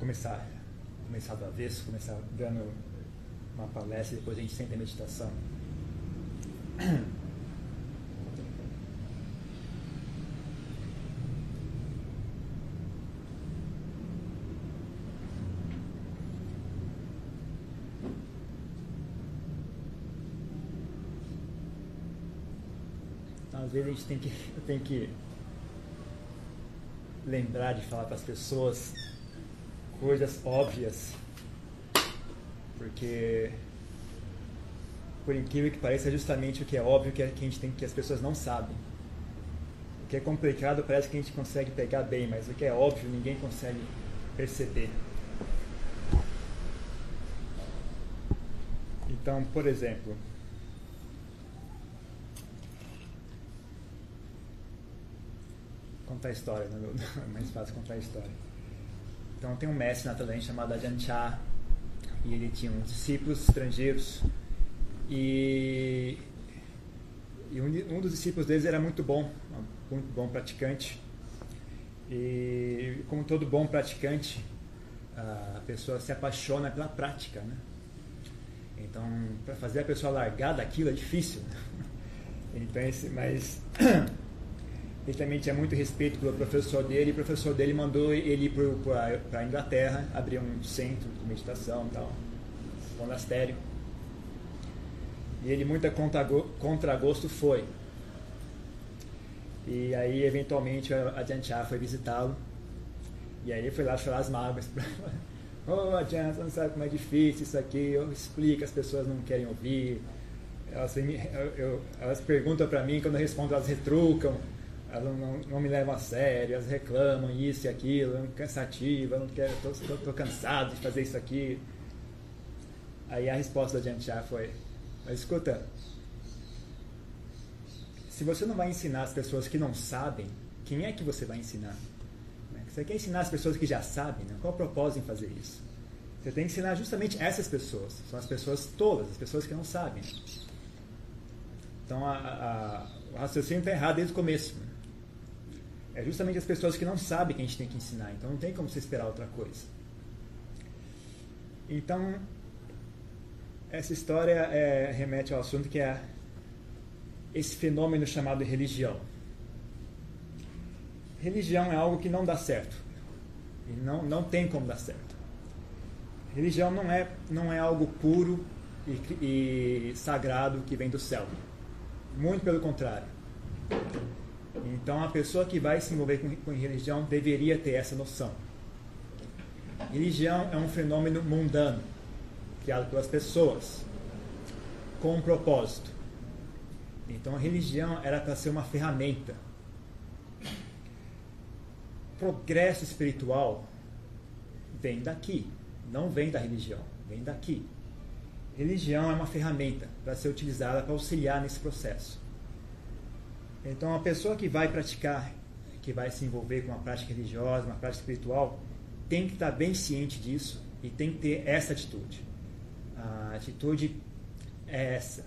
começar, começar do avesso, começar dando uma palestra e depois a gente senta a meditação. às vezes a gente tem que, tem que lembrar de falar para as pessoas coisas óbvias, porque por incrível que pareça é justamente o que é óbvio que, é, que a gente tem que as pessoas não sabem. O que é complicado parece que a gente consegue pegar bem, mas o que é óbvio ninguém consegue perceber. Então, por exemplo, contar história, né? é mais fácil contar história. Então tem um mestre na Tailândia chamado Ajahn Chah, e ele tinha uns discípulos estrangeiros, e, e um, um, dos discípulos deles era muito bom, muito bom praticante, e como todo bom praticante, a pessoa se apaixona pela prática, né? Então, para fazer a pessoa largar daquilo é difícil. Então, esse, mas ele também tinha muito respeito pelo professor dele, e o professor dele mandou ele ir para a Inglaterra, abrir um centro de meditação e tal, um monastério. E ele, muito a contragosto, foi. E aí, eventualmente, a Janchá foi visitá-lo. E aí ele foi lá chorar as mágoas. Oh, Adianta, você não sabe como é difícil isso aqui. Eu explico, as pessoas não querem ouvir. Elas, eu, eu, elas perguntam para mim, quando eu respondo, elas retrucam elas não, não, me levam a sério, elas reclamam isso e aquilo, é cansativo, eu não quero, estou cansado de fazer isso aqui. Aí a resposta da Janchá foi, mas escuta, se você não vai ensinar as pessoas que não sabem, quem é que você vai ensinar? Você quer ensinar as pessoas que já sabem, né? qual o propósito em fazer isso? Você tem que ensinar justamente essas pessoas, são as pessoas todas, as pessoas que não sabem. Então a, a, o raciocínio está errado desde o começo. Né? É justamente as pessoas que não sabem que a gente tem que ensinar. Então não tem como você esperar outra coisa. Então, essa história é, remete ao assunto que é esse fenômeno chamado religião. Religião é algo que não dá certo. E não, não tem como dar certo. Religião não é, não é algo puro e, e sagrado que vem do céu. Muito pelo contrário. Então, a pessoa que vai se envolver com, com religião deveria ter essa noção. Religião é um fenômeno mundano, criado pelas pessoas, com um propósito. Então, a religião era para ser uma ferramenta. Progresso espiritual vem daqui, não vem da religião, vem daqui. Religião é uma ferramenta para ser utilizada para auxiliar nesse processo. Então, a pessoa que vai praticar, que vai se envolver com uma prática religiosa, uma prática espiritual, tem que estar bem ciente disso e tem que ter essa atitude. A atitude é essa.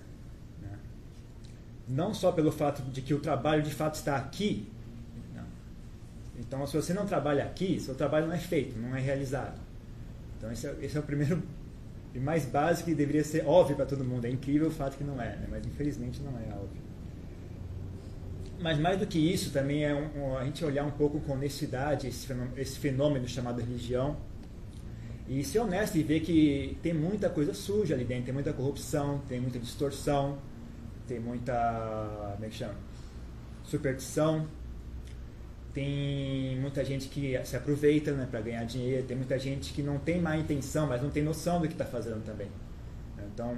Né? Não só pelo fato de que o trabalho de fato está aqui. Não. Então, se você não trabalha aqui, seu trabalho não é feito, não é realizado. Então, esse é, esse é o primeiro e mais básico e deveria ser óbvio para todo mundo. É incrível o fato que não é, né? mas infelizmente não é óbvio. Mas mais do que isso, também é um, a gente olhar um pouco com honestidade esse fenômeno, esse fenômeno chamado religião e ser honesto e ver que tem muita coisa suja ali dentro, tem muita corrupção, tem muita distorção, tem muita, como é que chama? Superstição, tem muita gente que se aproveita né, para ganhar dinheiro, tem muita gente que não tem má intenção, mas não tem noção do que está fazendo também. Então,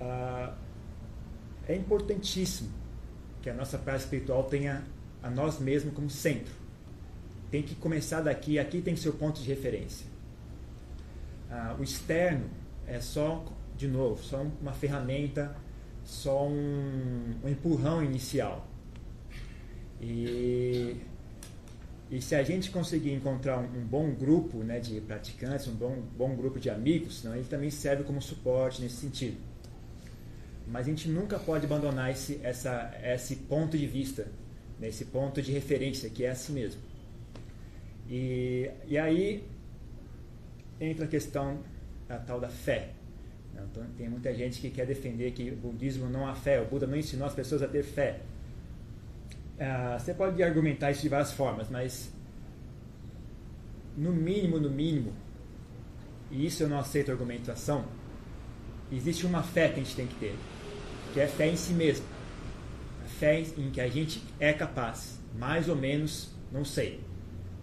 uh, é importantíssimo que a nossa prática espiritual tenha a nós mesmos como centro. Tem que começar daqui, aqui tem que ser o ponto de referência. Ah, o externo é só, de novo, só uma ferramenta, só um, um empurrão inicial. E, e se a gente conseguir encontrar um, um bom grupo né, de praticantes, um bom, bom grupo de amigos, né, ele também serve como suporte nesse sentido. Mas a gente nunca pode abandonar esse, essa, esse ponto de vista, né, esse ponto de referência, que é assim mesmo. E, e aí entra a questão tal da fé. Então, tem muita gente que quer defender que o budismo não há fé, o Buda não ensinou as pessoas a ter fé. Ah, você pode argumentar isso de várias formas, mas no mínimo, no mínimo, e isso eu não aceito argumentação, existe uma fé que a gente tem que ter, que é fé em si mesmo. A fé em que a gente é capaz, mais ou menos, não sei,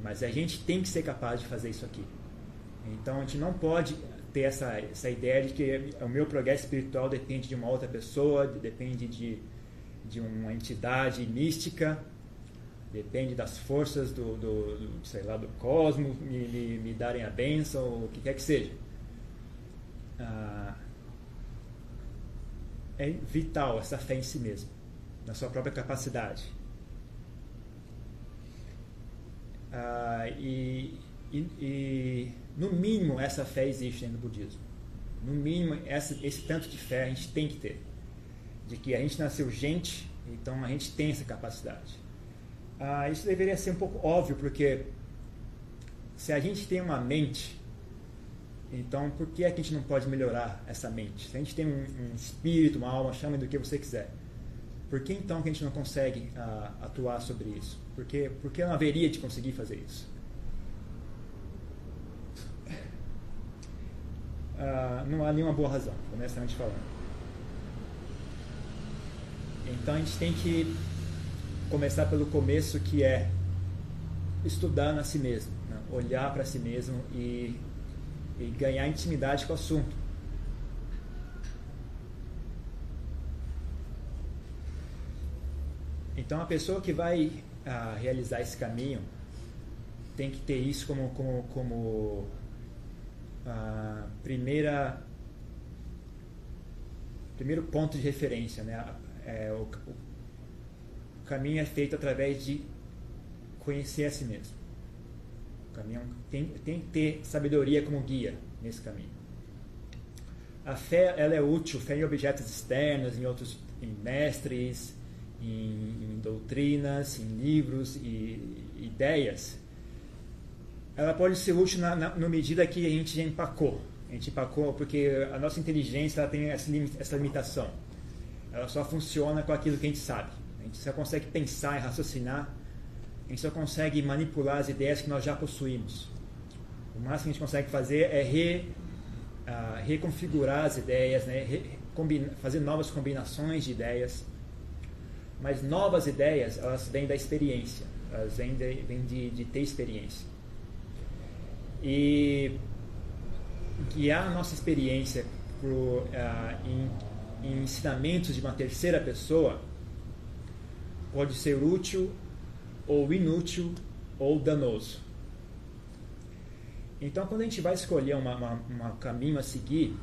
mas a gente tem que ser capaz de fazer isso aqui. Então a gente não pode ter essa, essa ideia de que o meu progresso espiritual depende de uma outra pessoa, depende de, de uma entidade mística, depende das forças do, do, do sei lá, do cosmos me, me, me, darem a bênção, ou o que quer que seja. Ah, é vital essa fé em si mesmo, na sua própria capacidade. Ah, e, e, e, no mínimo, essa fé existe do budismo. No mínimo, essa, esse tanto de fé a gente tem que ter. De que a gente nasceu gente, então a gente tem essa capacidade. Ah, isso deveria ser um pouco óbvio, porque se a gente tem uma mente, então por que, é que a gente não pode melhorar essa mente? Se a gente tem um, um espírito, uma alma, chame do que você quiser. Por que então que a gente não consegue ah, atuar sobre isso? Por que, por que não haveria de conseguir fazer isso? Ah, não há nenhuma boa razão, honestamente falando. Então a gente tem que começar pelo começo, que é estudar a si mesmo, né? olhar para si mesmo e, e ganhar intimidade com o assunto. Então a pessoa que vai ah, realizar esse caminho tem que ter isso como, como, como a primeira primeiro ponto de referência, né? É, o, o, caminho é feito através de conhecer a si mesmo. Caminho tem, tem que ter sabedoria como guia nesse caminho. A fé ela é útil, fé em objetos externos, em outros, em mestres, em, em doutrinas, em livros e ideias ela pode ser útil na, na, medida que a gente empacou. A gente empacou porque a nossa inteligência ela tem essa, essa limitação. Ela só funciona com aquilo que a gente sabe. A gente só consegue pensar e raciocinar. A gente só consegue manipular as ideias que nós já possuímos. O máximo que a gente consegue fazer é re, uh, reconfigurar as ideias, né? Re, combina, fazer novas combinações de ideias. Mas novas ideias, elas vêm da experiência. Elas vêm de, vêm de, de ter experiência e guiar a nossa experiência pro, uh, em, em ensinamentos de uma terceira pessoa pode ser útil ou inútil ou danoso. Então, quando a gente vai escolher um caminho a seguir,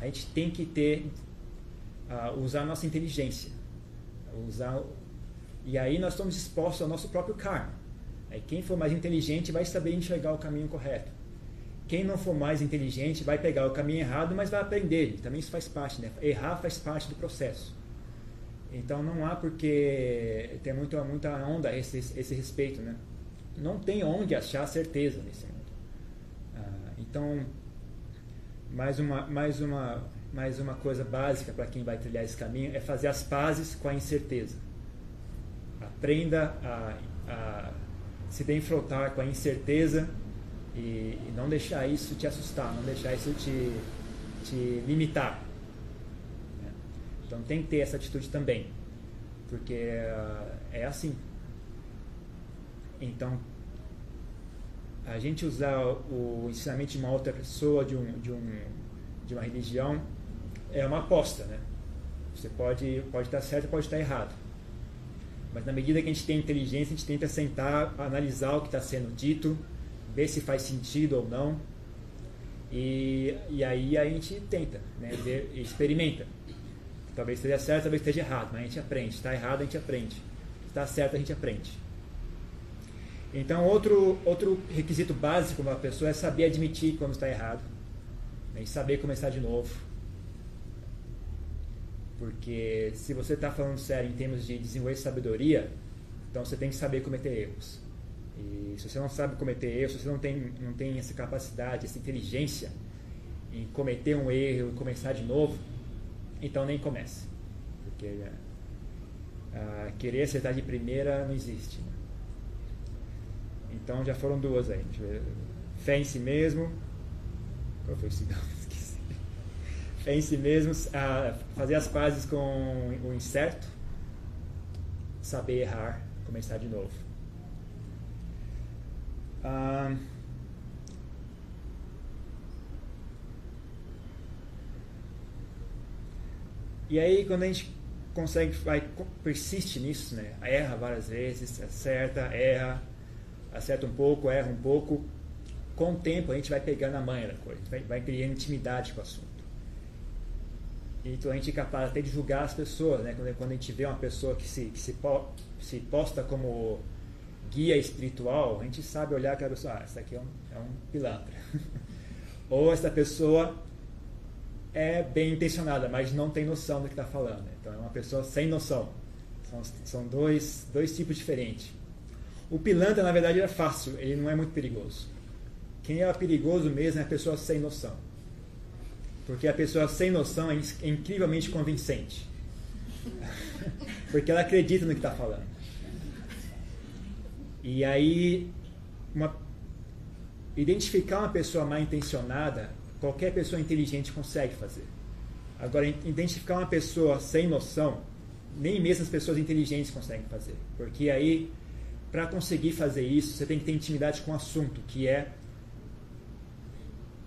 a gente tem que ter uh, usar a nossa inteligência, usar e aí nós estamos expostos ao nosso próprio karma. Aí quem for mais inteligente vai saber enxergar o caminho correto. Quem não for mais inteligente vai pegar o caminho errado, mas vai aprender. Também isso faz parte, né? Errar faz parte do processo. Então não há porque tem muita, muita onda esse, esse respeito, né? Não tem onde achar certeza nesse mundo. Ah, então, mais uma, mais, uma, mais uma coisa básica para quem vai trilhar esse caminho é fazer as pazes com a incerteza. Aprenda a, a se defrontar com a incerteza e, e, não deixar isso te assustar, não deixar isso te, te limitar. Então tem que ter essa atitude também, porque é assim. Então, a gente usar o ensinamento de uma outra pessoa, de, um, de, um, de uma religião, é uma aposta, né? Você pode, pode estar certo, pode estar errado. Mas na medida que a gente tem inteligência, a gente tenta sentar, analisar o que está sendo dito, ver se faz sentido ou não. E, e aí a gente tenta, né, ver, experimenta. Talvez esteja certo, talvez esteja errado, mas a gente aprende. Está errado, a gente aprende. Está certo, a gente aprende. Então, outro, outro requisito básico para uma pessoa é saber admitir quando está errado né, e saber começar de novo porque se você está falando sério em termos de desenvolver sabedoria, então você tem que saber cometer erros. E se você não sabe cometer erros, se você não tem, não tem essa capacidade, essa inteligência em cometer um erro e começar de novo, então nem comece. Porque uh, querer acertar de primeira não existe. Né? Então já foram duas aí. Fé em si mesmo. Qual foi o segundo? Esqueci. Fé em si mesmo, uh, fazer as pazes com o incerto, saber errar, começar de novo. Uh, e aí quando a gente consegue, vai, persiste nisso, né? Erra várias vezes, acerta, erra, acerta um pouco, erra um pouco. Com o tempo a gente vai pegando a manha da coisa, vai, vai criando intimidade com o assunto. Então a gente é capaz até de julgar as pessoas, né? Quando, quando a gente vê uma pessoa que se, que se, po, se posta como guia espiritual, a gente sabe olhar aquela pessoa, ah, essa aqui é um, é um pilantra. Ou essa pessoa é bem intencionada, mas não tem noção do que está falando. Então é uma pessoa sem noção. São, são dois, dois tipos diferentes. O pilantra, na verdade, é fácil, ele não é muito perigoso. Quem é perigoso mesmo é a pessoa sem noção. Porque a pessoa sem noção é, é incrivelmente convincente. Porque ela acredita no que está falando. E aí, uma, identificar uma pessoa mal intencionada qualquer pessoa inteligente consegue fazer. Agora, identificar uma pessoa sem noção, nem mesmo as pessoas inteligentes conseguem fazer. Porque aí, para conseguir fazer isso, você tem que ter intimidade com o assunto, que é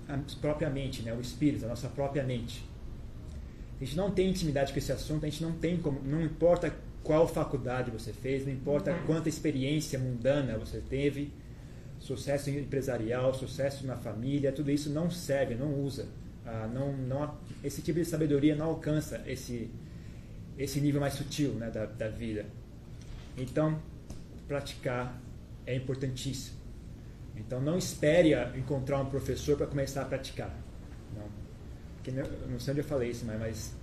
a própria mente, né? o espírito, a nossa própria mente. A gente não tem intimidade com esse assunto, a gente não tem como, não importa qual faculdade você fez, não importa uhum. quanta experiência mundana você teve, sucesso empresarial, sucesso na família, tudo isso não serve, não usa. Ah, não, não, esse tipo de sabedoria não alcança esse, esse nível mais sutil né, da, da vida. Então, praticar é importantíssimo. Então, não espere encontrar um professor para começar a praticar. Não, Porque, não sei onde eu falei isso, mas, mas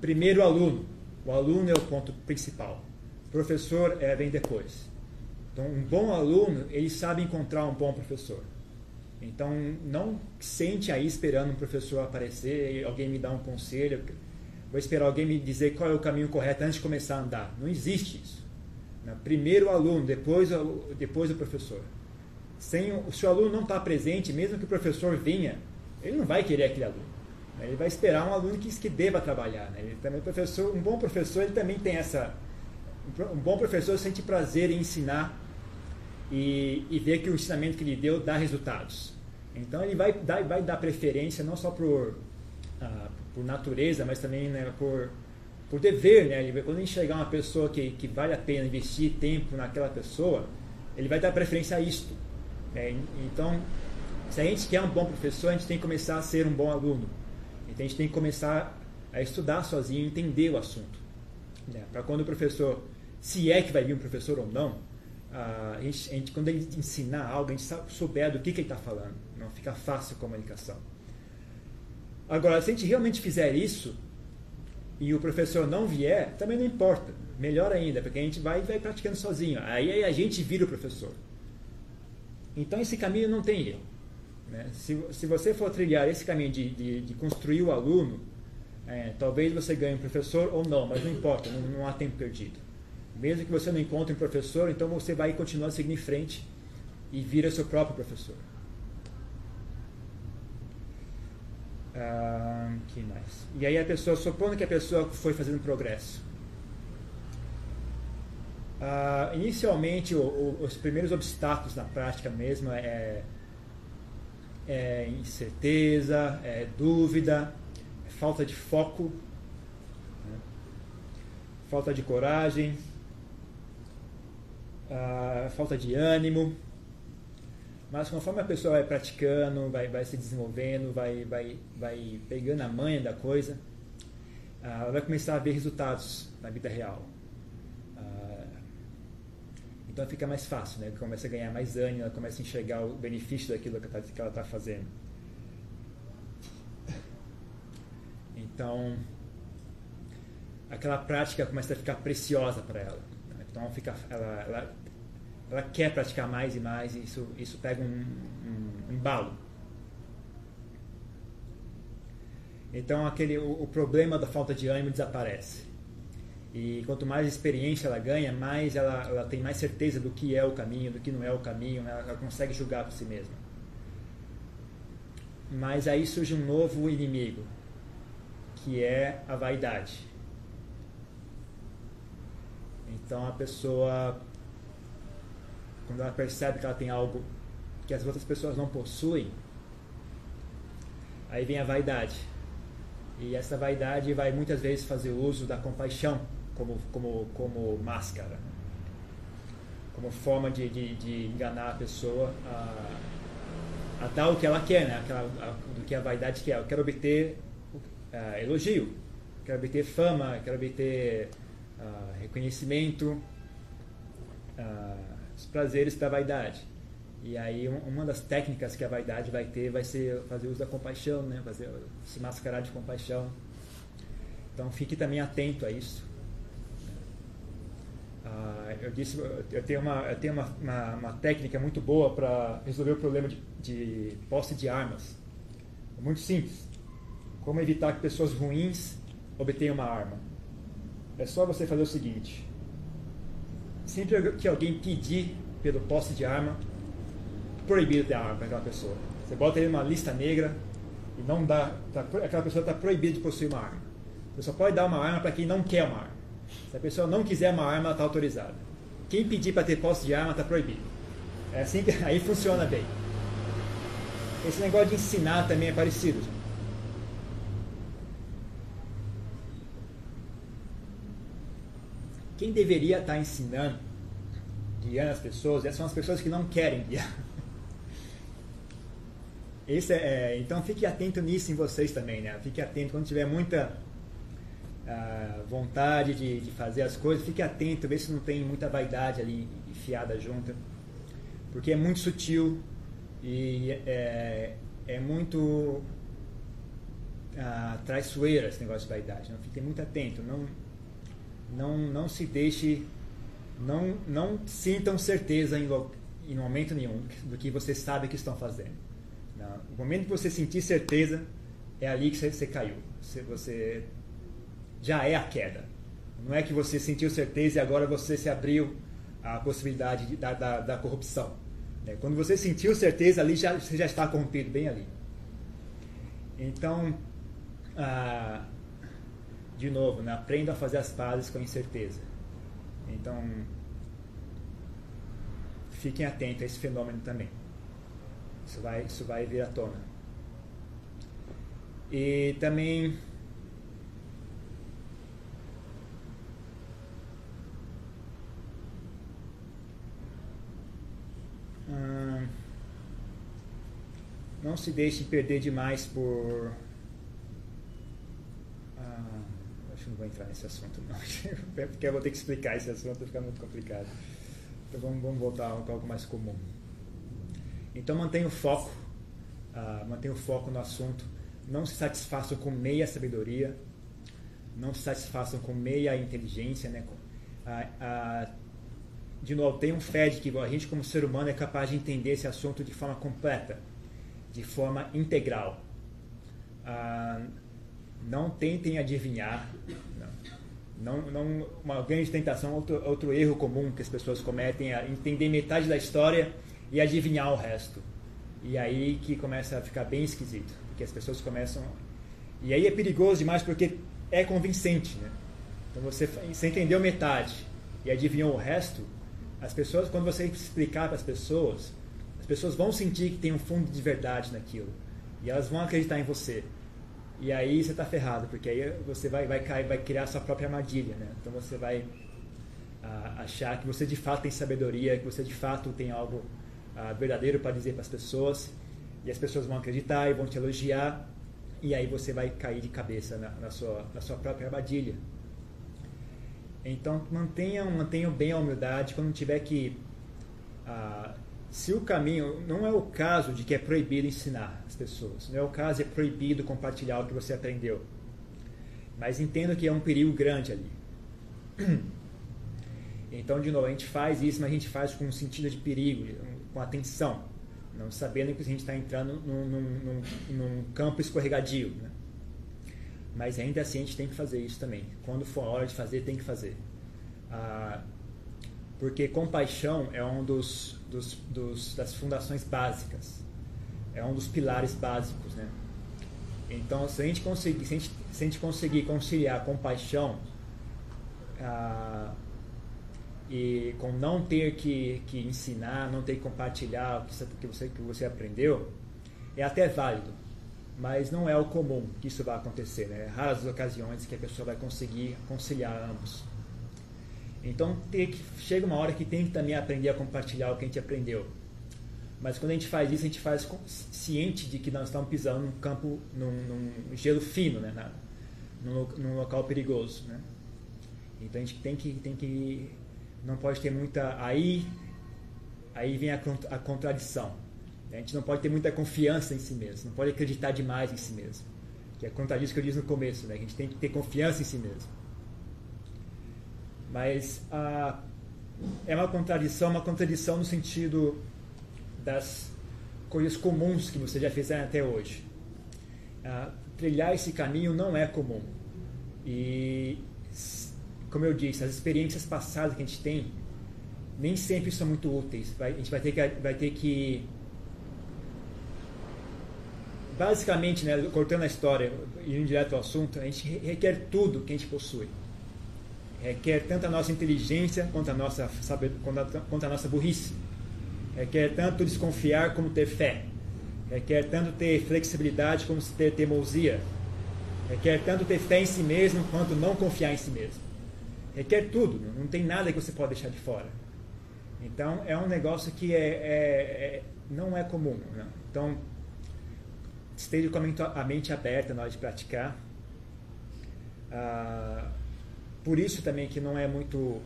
primeiro aluno. O aluno é o ponto principal. O professor é, vem depois. Então, um bom aluno, ele sabe encontrar um bom professor. Então, não sente aí esperando um professor aparecer alguém me dar um conselho. Vou esperar alguém me dizer qual é o caminho correto antes de começar a andar. Não existe isso. Né? Primeiro o aluno, depois, depois o professor. Sem, se o aluno não está presente, mesmo que o professor venha, ele não vai querer aquele aluno. Né? Ele vai esperar um aluno que, que deva trabalhar. Né? Ele também professor, um bom professor, ele também tem essa. Um bom professor sente prazer em ensinar e, e ver que o ensinamento que ele deu dá resultados. Então ele vai dar, vai dar preferência não só por, ah, por natureza, mas também né, por, por dever. Né? Ele, quando enxergar uma pessoa que, que vale a pena investir tempo naquela pessoa, ele vai dar preferência a isto. Né? Então, se a gente quer um bom professor, a gente tem que começar a ser um bom aluno. Então a gente tem que começar a estudar sozinho, entender o assunto. Né? Para quando o professor, se é que vai vir um professor ou não, a gente, a gente, quando a gente ensinar algo, a gente souber do que, que ele está falando. Não fica fácil a comunicação. Agora, se a gente realmente fizer isso e o professor não vier, também não importa. Melhor ainda, porque a gente vai vai praticando sozinho. Aí, aí a gente vira o professor. Então esse caminho não tem erro. Né? Se, se você for trilhar esse caminho de, de, de construir o aluno, é, talvez você ganhe um professor ou não, mas não importa, não, não há tempo perdido. Mesmo que você não encontre um professor, então você vai continuar seguindo em frente e vira seu próprio professor. Ah, que mais? E aí a pessoa, supondo que a pessoa foi fazendo progresso. Ah, inicialmente, o, o, os primeiros obstáculos na prática mesmo é, é incerteza, é dúvida, é falta de foco, né? falta de coragem, a falta de ânimo. Mas conforme a pessoa vai praticando, vai, vai se desenvolvendo, vai, vai, vai pegando a manha da coisa, ela vai começar a ver resultados na vida real. Então fica mais fácil, né? começa a ganhar mais ânimo, ela começa a enxergar o benefício daquilo que ela está fazendo. Então, aquela prática começa a ficar preciosa para ela. Então fica, ela, ela, ela quer praticar mais e mais e isso, isso pega um, um, um embalo. Então aquele, o, o, problema da falta de ânimo desaparece. E quanto mais experiência ela ganha, mais ela, ela tem mais certeza do que é o caminho, do que não é o caminho, ela, ela consegue julgar por si mesma. Mas aí surge um novo inimigo, que é a vaidade. Então a pessoa, quando ela percebe que ela tem algo que as outras pessoas não possuem, aí vem a vaidade. E essa vaidade vai muitas vezes fazer uso da compaixão como, como, como máscara, como forma de, de, de enganar a pessoa a, a dar o que ela quer, né? Aquela, a, do que a vaidade quer. Eu quero obter uh, elogio, quero obter fama, quero obter uh, reconhecimento, uh, os prazeres da vaidade. E aí uma das técnicas que a vaidade vai ter vai ser fazer uso da compaixão, né? fazer, se mascarar de compaixão. Então fique também atento a isso. Ah, eu disse, eu tenho uma, eu tenho uma, uma, uma técnica muito boa para resolver o problema de, de posse de armas. É muito simples. Como evitar que pessoas ruins obtenham uma arma? É só você fazer o seguinte: sempre que alguém pedir pelo posse de arma, proibido ter arma para aquela pessoa. Você bota ele numa lista negra e não dá, tá, aquela pessoa está proibida de possuir uma arma. Você só pode dar uma arma para quem não quer uma arma. Se a pessoa não quiser uma arma, ela está autorizada. Quem pedir para ter posse de arma está proibido. É assim que aí funciona bem. Esse negócio de ensinar também é parecido. Quem deveria estar tá ensinando, guiando as pessoas, essas são as pessoas que não querem guiar. Esse é, é, então fique atento nisso em vocês também, né? Fique atento quando tiver muita uh, vontade de, de, fazer as coisas, fique atento, vê se não tem muita vaidade ali enfiada junto, porque é muito sutil e é, é muito uh, traiçoeira esse negócio de vaidade. Não fique muito atento, não não não se deixe, não não sintam certeza em, em momento nenhum do que você sabe que estão fazendo não. O momento que você sentir certeza, é ali que você, você caiu. Você, você, já é a queda. Não é que você sentiu certeza e agora você se abriu à possibilidade de, da, da, da, corrupção. Né? Quando você sentiu certeza, ali já, você já está corrompido, bem ali. Então, ah, de novo, né? aprenda a fazer as pazes com a incerteza. Então, fiquem atentos a esse fenômeno também. Isso vai, isso vai vir à tona. E também hum, não se deixe perder demais por ah, acho que não vou entrar nesse assunto não porque eu vou ter que explicar esse assunto fica muito complicado então vamos, vamos voltar a algo mais comum então mantenha o foco, uh, mantenha o foco no assunto. Não se satisfaçam com meia sabedoria, não se satisfaçam com meia inteligência, né? Uh, uh, de novo, tenham fé de que a gente como ser humano é capaz de entender esse assunto de forma completa, de forma integral. Não tentem adivinhar. Não, não, uma grande tentação, outro, outro erro comum que as pessoas cometem é entender metade da história e adivinhar o resto. E aí que começa a ficar bem esquisito, porque as pessoas começam. E aí é perigoso demais porque é convincente, né? Então você, você entendeu metade e adivinhou o resto, as pessoas, quando você explicar para as pessoas, as pessoas vão sentir que tem um fundo de verdade naquilo. E elas vão acreditar em você. E aí você está ferrado, porque aí você vai, vai, cair, vai criar sua própria armadilha, né? Então você vai ah, achar que você de fato tem sabedoria, que você de fato tem algo uh, verdadeiro para dizer para as pessoas, e as pessoas vão acreditar e vão te elogiar, e aí você vai cair de cabeça na, na sua, na sua própria armadilha. Então mantenham, mantenham bem a humildade quando tiver que. Uh, se o caminho. Não é o caso de que é proibido ensinar as pessoas, não é o caso de é proibido compartilhar o que você aprendeu. Mas entendo que é um perigo grande ali. Então, de novo, a gente faz isso, mas a gente faz com um sentido de perigo, com atenção, não sabendo que a gente está entrando num, num, num, campo escorregadio. Né? Mas ainda assim a gente tem que fazer isso também. Quando for a hora de fazer, tem que fazer. Ah, porque compaixão é um dos, dos, dos, das fundações básicas, é um dos pilares básicos, né? Então, se a gente conseguir, se a gente, se a gente conseguir conciliar compaixão ah, e com não ter que, que ensinar, não ter que compartilhar o que você, que você, que você aprendeu, é até válido, mas não é o comum que isso vai acontecer. Né? Raras as ocasiões que a pessoa vai conseguir conciliar ambos. Então que, chega uma hora que tem que também aprender a compartilhar o que a gente aprendeu. Mas quando a gente faz isso, a gente faz ciente de que nós estamos pisando num campo, num, num gelo fino, né? Na, num, num, local perigoso. Né? Então a gente tem que, tem que. Não pode ter muita. Aí, aí vem a, a contradição. A gente não pode ter muita confiança em si mesmo, não pode acreditar demais em si mesmo. Que é contra isso que eu disse no começo, né? a gente tem que ter confiança em si mesmo. Mas ah, é uma contradição, uma contradição no sentido das coisas comuns que você já fez até hoje. Ah, trilhar esse caminho não é comum. E, como eu disse, as experiências passadas que a gente tem nem sempre são muito úteis. Vai, a gente vai ter que, vai ter que basicamente, né, cortando a história e indo direto ao assunto, a gente requer tudo que a gente possui. Requer tanto a nossa inteligência quanto a nossa, quanto a, nossa burrice. Requer tanto desconfiar como ter fé. Requer tanto ter flexibilidade como ter teimosia. Requer tanto ter fé em si mesmo quanto não confiar em si mesmo. Requer tudo, não tem nada que você pode deixar de fora. Então é um negócio que é, é, é não é comum. Né? Então esteja com a mente aberta na hora de praticar. Ah, por isso também que não é muito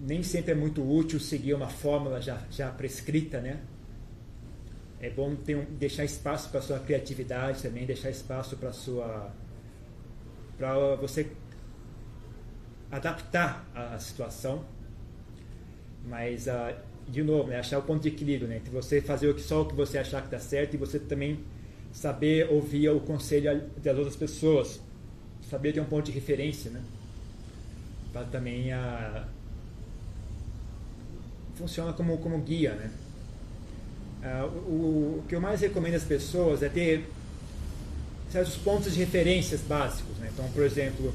nem sempre é muito útil seguir uma fórmula já, já prescrita, né? É bom ter um, deixar espaço para sua criatividade também, deixar espaço para sua para você adaptar a, a situação. Mas uh, de novo, né, achar o ponto de equilíbrio, né, entre você fazer o que só o que você achar que está certo e você também saber ouvir o conselho das outras pessoas, saber ter um ponto de referência, né, para também a funciona como como guia, né. Uh, o, o, que eu mais recomendo às pessoas é ter certos pontos de referências básicos, né. Então, por exemplo,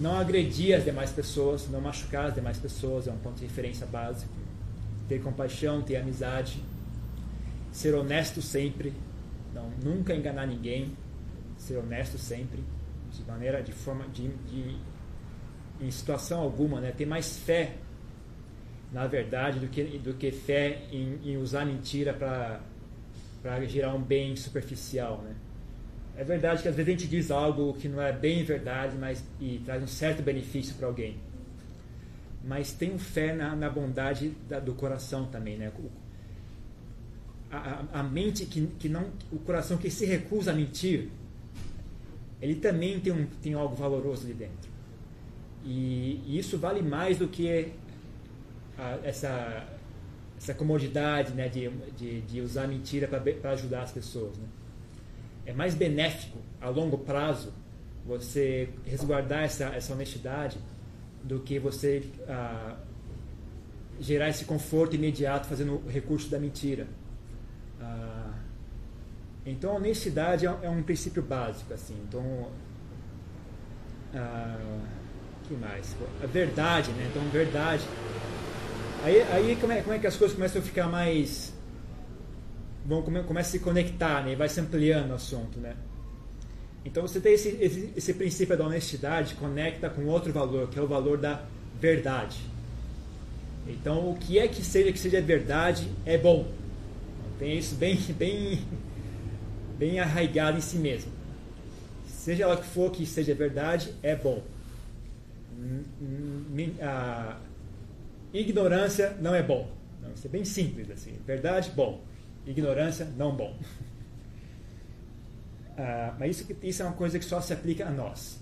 não agredir as demais pessoas, não machucar as demais pessoas é um ponto de referência básico. Ter compaixão, ter amizade, ser honesto sempre, não nunca enganar ninguém, ser honesto sempre, de maneira, de forma, de, de em situação alguma, né? Ter mais fé na verdade do que do que fé em, em usar mentira para gerar um bem superficial, né? É verdade que às vezes a gente diz algo que não é bem verdade, mas e traz um certo benefício para alguém. Mas tenho fé na, na bondade da, do coração também, né? A, a, a, mente que, que não, o coração que se recusa a mentir, ele também tem, um, tem algo valoroso ali dentro. E, e isso vale mais do que a, essa, essa comodidade né, de, de, de usar mentira para ajudar as pessoas. Né? é mais benéfico a longo prazo você resguardar essa, essa honestidade do que você ah, gerar esse conforto imediato fazendo o recurso da mentira. Ah, então, honestidade é, é, um princípio básico. assim. Então, ah, que mais? A verdade, né? Então, verdade. Aí, aí como, é, como é que as coisas começam a ficar mais vão começa a se conectar, né? vai se ampliando o assunto, né? Então você tem esse, esse, esse, princípio da honestidade conecta com outro valor, que é o valor da verdade. Então o que é que seja que seja verdade é bom. Tem isso bem, bem, bem arraigado em si mesmo. Seja o que for que seja verdade, é bom. A ignorância não é bom. Isso é bem simples assim. Verdade, bom Ignorância, não bom. Ah, mas isso, isso é uma coisa que só se aplica a nós,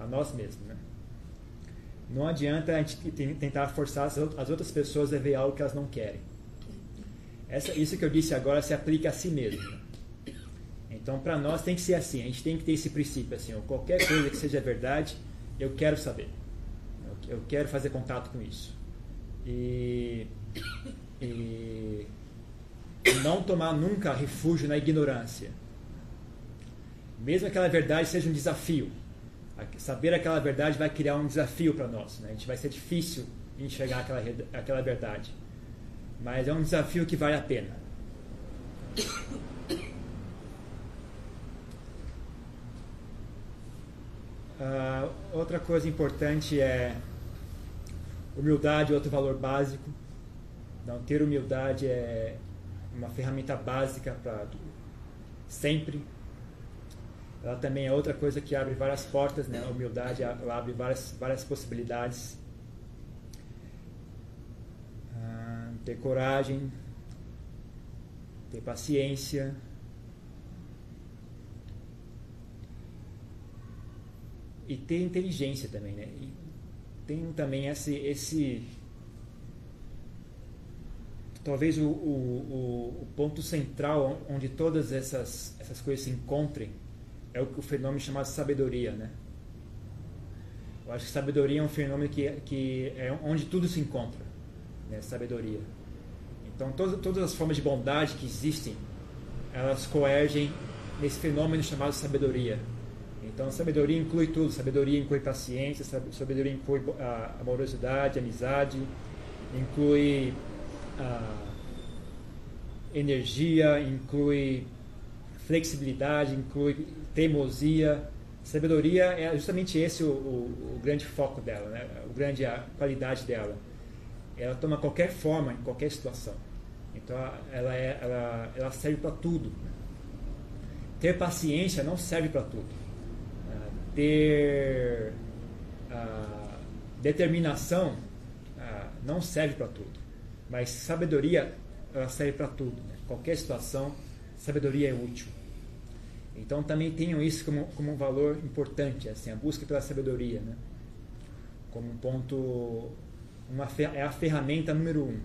a nós mesmos. Né? Não adianta a gente tentar forçar as outras pessoas a ver algo que elas não querem. Essa, isso que eu disse agora se aplica a si mesmo. Então, para nós tem que ser assim. A gente tem que ter esse princípio assim. qualquer coisa que seja verdade, eu quero saber. Eu, quero fazer contato com isso. E, e não tomar nunca refúgio na ignorância. Mesmo que aquela verdade seja um desafio saber aquela verdade vai criar um desafio para nós. Né? A gente vai ser difícil enxergar aquela, aquela verdade. Mas é um desafio que vale a pena. Uh, outra coisa importante é humildade, outro valor básico. Então, ter humildade é uma ferramenta básica para sempre ela também é outra coisa que abre várias portas, né? A humildade abre várias, várias possibilidades. Ah, ter coragem, ter paciência. E ter inteligência também, né? E tem também esse, esse talvez o, o, o ponto central onde todas essas, essas coisas se encontrem é o, o fenômeno chamado sabedoria, né? Eu acho que sabedoria é um fenômeno que, que é onde tudo se encontra, né? Sabedoria. Então, todas, todas as formas de bondade que existem, elas coergem nesse fenômeno chamado sabedoria. Então, sabedoria inclui tudo. Sabedoria inclui paciência, sabedoria inclui a amorosidade, amizade, inclui energia, inclui flexibilidade, inclui teimosia. Sabedoria é justamente esse o, o, o grande foco dela, né? o grande a qualidade dela. Ela toma qualquer forma em qualquer situação. Então ela, é, ela, ela serve para tudo. Ter paciência não serve para tudo. Ah, ter uh, determinação uh, não serve para tudo. Mas sabedoria ela serve para tudo. Né? Qualquer situação, sabedoria é útil. Então também tenham isso como, como um valor importante, assim, a busca pela sabedoria, né? como um ponto, uma, é a ferramenta número um,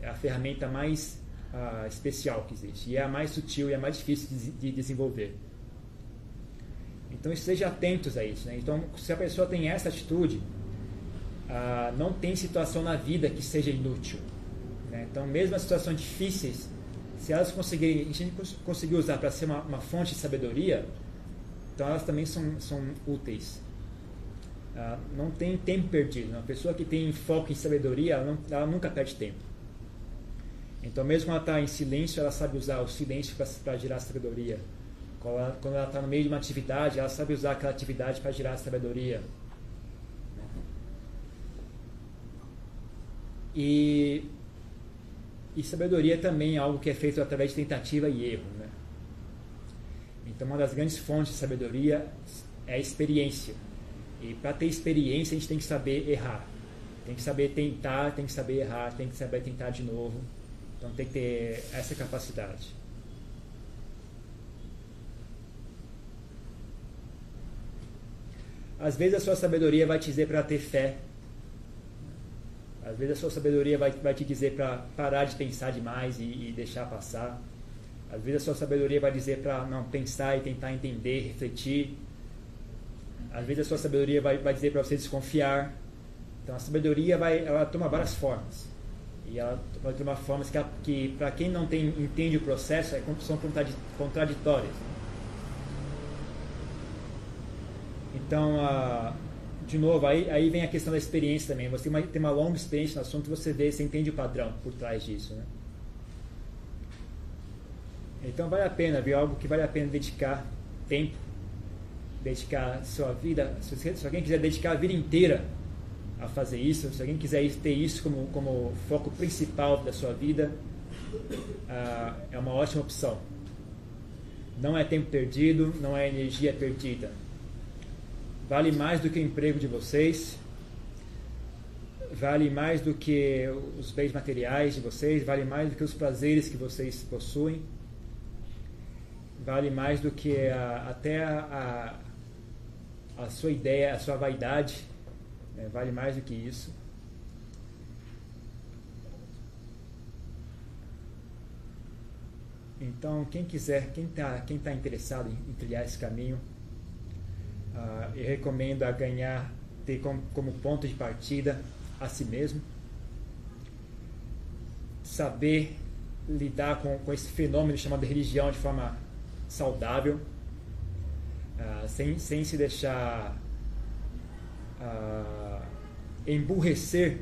é a ferramenta mais uh, especial que existe, e é a mais sutil e a mais difícil de, de desenvolver. Então estejam atentos a isso. Né? Então, se a pessoa tem essa atitude, uh, não tem situação na vida que seja inútil. Né? Então, mesmo as situações difíceis, se elas conseguirem, a gente conseguir usar para ser uma, uma, fonte de sabedoria, então elas também são, são úteis. Uh, não tem tempo perdido. Uma pessoa que tem foco em sabedoria, ela, não, ela nunca perde tempo. Então, mesmo quando ela está em silêncio, ela sabe usar o silêncio para gerar sabedoria. Quando ela está no meio de uma atividade, ela sabe usar aquela atividade para gerar sabedoria. E e sabedoria também é algo que é feito através de tentativa e erro. Né? Então, uma das grandes fontes de sabedoria é a experiência. E para ter experiência, a gente tem que saber errar. Tem que saber tentar, tem que saber errar, tem que saber tentar de novo. Então, tem que ter essa capacidade. Às vezes, a sua sabedoria vai te dizer para ter fé às vezes a sua sabedoria vai, vai te dizer para parar de pensar demais e, e, deixar passar. Às vezes a sua sabedoria vai dizer para não pensar e tentar entender, refletir. Às vezes a sua sabedoria vai, vai dizer para você desconfiar. Então a sabedoria vai, ela toma várias formas. E ela vai tomar formas que, que para quem não tem, entende o processo, é, são contraditórias. Então, a de novo, aí, aí vem a questão da experiência também. Você tem uma, tem uma longa experiência no assunto, você vê, você entende o padrão por trás disso. Né? Então vale a pena ver algo que vale a pena dedicar tempo, dedicar sua vida. Se, se alguém quiser dedicar a vida inteira a fazer isso, se alguém quiser ter isso como, como foco principal da sua vida, uh, é uma ótima opção. Não é tempo perdido, não é energia perdida vale mais do que o emprego de vocês, vale mais do que os bens materiais de vocês, vale mais do que os prazeres que vocês possuem, vale mais do que a, até a, a, a, sua ideia, a sua vaidade, né? vale mais do que isso. Então, quem quiser, quem está quem tá interessado em, em, trilhar esse caminho, uh, eu recomendo a ganhar, ter como, como ponto de partida a si mesmo, saber lidar com, com esse fenômeno chamado religião de forma saudável, uh, sem, sem se deixar uh, emburrecer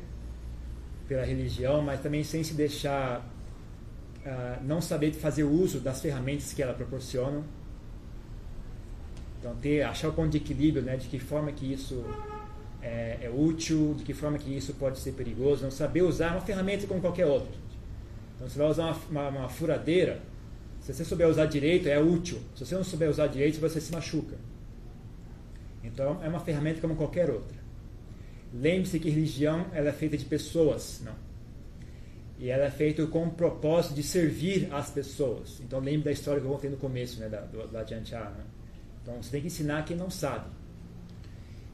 pela religião, mas também sem se deixar uh, não saber fazer uso das ferramentas que ela proporciona. Então, ter, achar o ponto de equilíbrio, né, de que forma que isso é, é, útil, de que forma que isso pode ser perigoso, não saber usar uma ferramenta como qualquer outra. Então, você vai usar uma, uma, uma furadeira, se você souber usar direito, é útil. Se você não souber usar direito, você se machuca. Então, é uma ferramenta como qualquer outra. Lembre-se que religião ela é feita de pessoas, não. E ela é feita com o propósito de servir as pessoas. Então, lembre da história que eu contei no começo, né, da, do, da Né? Então, você tem que ensinar quem não sabe.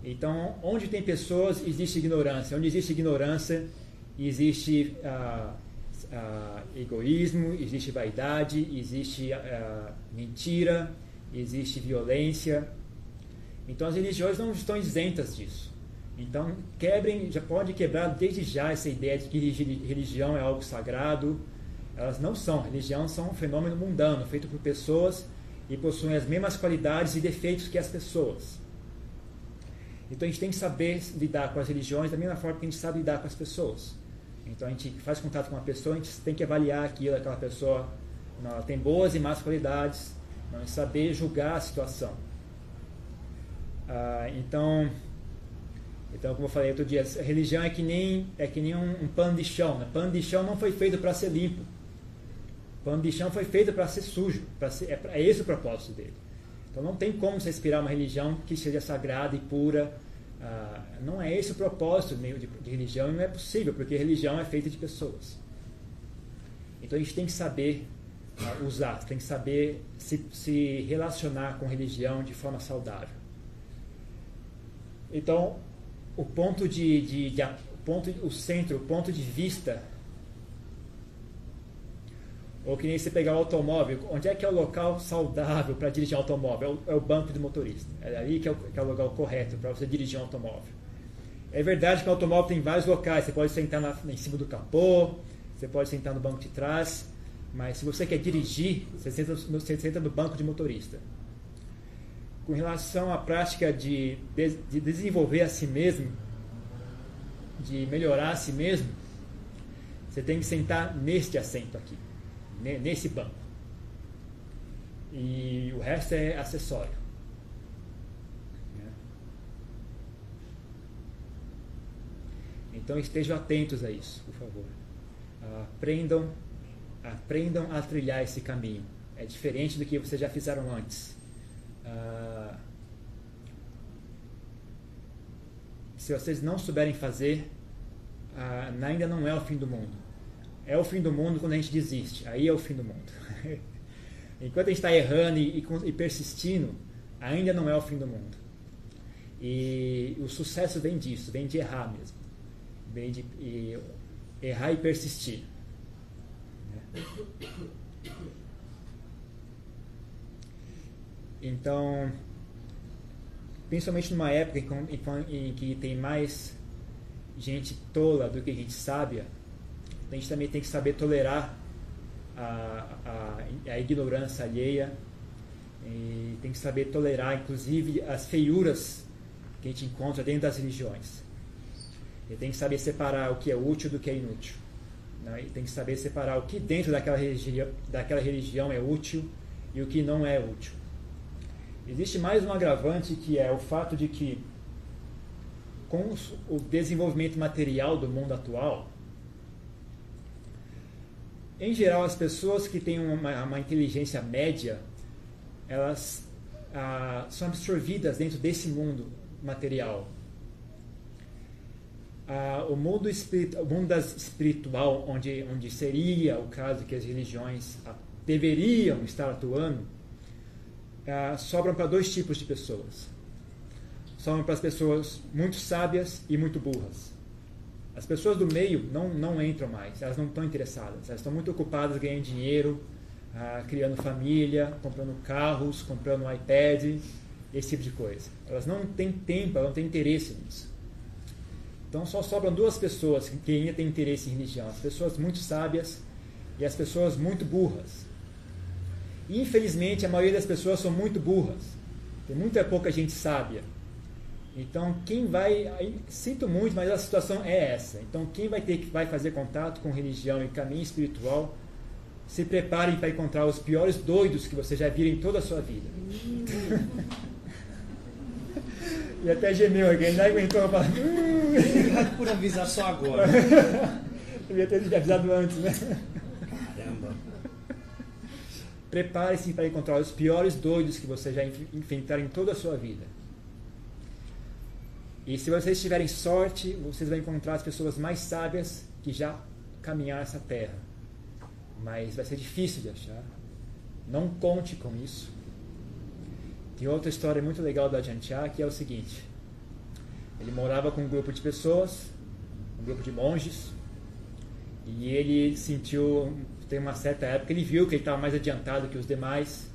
Então, onde tem pessoas, existe ignorância. Onde existe ignorância, existe ah, ah, egoísmo, existe vaidade, existe ah, mentira, existe violência. Então, as religiões não estão isentas disso. Então, quebrem, já pode quebrar desde já essa ideia de que religião é algo sagrado. Elas não são. Religião são um fenômeno mundano, feito por pessoas e possuem as mesmas qualidades e defeitos que as pessoas. Então a gente tem que saber lidar com as religiões da mesma forma que a gente sabe lidar com as pessoas. Então a gente faz contato com uma pessoa, a gente tem que avaliar aquilo, aquela pessoa ela tem boas e más qualidades, não, e saber julgar a situação. Ah, então, então, como eu falei outro dia, a religião é que nem, é que nem um, um pano de chão. Né? Pano de chão não foi feito para ser limpo. Pano de chão foi feito para ser sujo. Ser, é, é esse o propósito dele. Então não tem como você inspirar uma religião que seja sagrada e pura. Ah, não é esse o propósito de, de religião e não é possível, porque religião é feita de pessoas. Então a gente tem que saber ah, usar, tem que saber se, se relacionar com religião de forma saudável. Então, o ponto de, de, de, ponto, o centro, o ponto de vista ou que nem você pegar o automóvel, onde é que é o local saudável para dirigir um automóvel? É o, é banco do motorista. É ali que é o, que é o local correto para você dirigir um automóvel. É verdade que o automóvel tem vários locais. Você pode sentar na, em cima do capô, você pode sentar no banco de trás, mas se você quer dirigir, você senta no, você senta no banco de motorista. Com relação à prática de, de desenvolver a si mesmo, de melhorar a si mesmo, você tem que sentar neste assento aqui nesse banco. E o resto é acessório. Então estejam atentos a isso, por favor. Aprendam, aprendam a trilhar esse caminho. É diferente do que vocês já fizeram antes. Ah, se vocês não souberem fazer, ah, ainda não é o fim do mundo é o fim do mundo quando a gente desiste. Aí é o fim do mundo. Enquanto a gente está errando e, e, persistindo, ainda não é o fim do mundo. E o sucesso vem disso, vem de errar mesmo. Vem de e, errar e persistir. Então, principalmente numa época em, que tem mais gente tola do que gente sábia, a gente também tem que saber tolerar a, a, a ignorância alheia e tem que saber tolerar, inclusive, as feiuras que a gente encontra dentro das religiões. E tem que saber separar o que é útil do que é inútil. Né? E tem que saber separar o que dentro daquela religião, daquela religião é útil e o que não é útil. Existe mais um agravante que é o fato de que, com o desenvolvimento material do mundo atual, em geral, as pessoas que têm uma, uma inteligência média, elas ah, são absorvidas dentro desse mundo material. Ah, o, mundo o mundo espiritual, onde, onde seria o caso que as religiões ah, deveriam estar atuando, ah, sobram para dois tipos de pessoas. são para as pessoas muito sábias e muito burras. As pessoas do meio não, não entram mais, elas não estão interessadas, elas estão muito ocupadas ganhando dinheiro, ah, criando família, comprando carros, comprando iPad, esse tipo de coisa. Elas não têm tempo, elas não têm interesse nisso. Então só sobram duas pessoas que ainda têm interesse em religião: as pessoas muito sábias e as pessoas muito burras. Infelizmente, a maioria das pessoas são muito burras. Tem muita pouca gente sábia. Então, quem vai. Sinto muito, mas a situação é essa. Então, quem vai ter que vai fazer contato com religião e caminho espiritual, se preparem para encontrar os piores doidos que você já viram em toda a sua vida. e até gemeu aqui, ele não aguentou falar. Obrigado por avisar só agora. Devia ter avisado antes, né? Caramba. Prepare-se para encontrar os piores doidos que você já enfrentaram em toda a sua vida. E se vocês tiverem sorte, vocês vão encontrar as pessoas mais sábias que já caminharam essa terra. Mas vai ser difícil de achar. Não conte com isso. Tem outra história muito legal da Jantia que é o seguinte: ele morava com um grupo de pessoas, um grupo de monges, e ele sentiu, tem uma certa época, ele viu que ele estava mais adiantado que os demais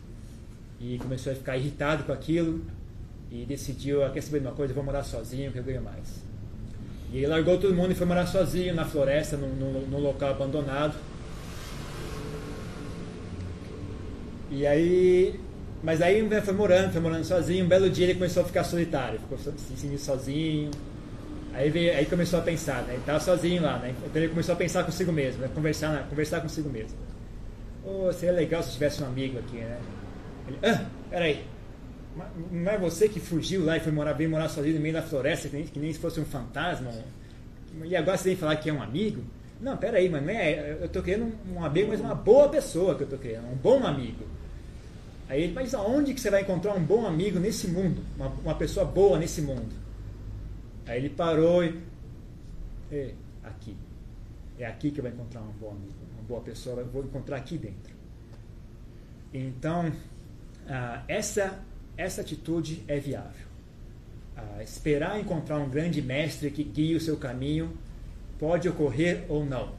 e começou a ficar irritado com aquilo e decidiu, ah, quer saber de uma coisa, eu vou morar sozinho que eu ganho mais. E ele largou todo mundo e foi morar sozinho na floresta, num, num, num local abandonado. E aí, mas aí foi morando, foi morando sozinho. Um belo dia ele começou a ficar solitário, ficou se sentindo sozinho. Aí, veio, aí começou a pensar, né? Ele estava sozinho lá, né? Então ele começou a pensar consigo mesmo, né? conversar, conversar consigo mesmo. Oh, seria legal se tivesse um amigo aqui, né? Ele, ah, peraí, não é você que fugiu lá e foi morar, bem morar sozinho no meio da floresta, que nem, que nem se fosse um fantasma? E agora você vem falar que é um amigo? Não, peraí, mas não é, eu estou querendo um amigo, mas uma boa pessoa que eu estou querendo, um bom amigo. Aí ele, mas aonde que você vai encontrar um bom amigo nesse mundo? Uma, uma pessoa boa nesse mundo? Aí ele parou e. É, aqui. É aqui que eu vou encontrar um bom amigo, uma boa pessoa, eu vou encontrar aqui dentro. Então, ah, essa essa atitude é viável. Ah, esperar encontrar um grande mestre que guie o seu caminho pode ocorrer ou não.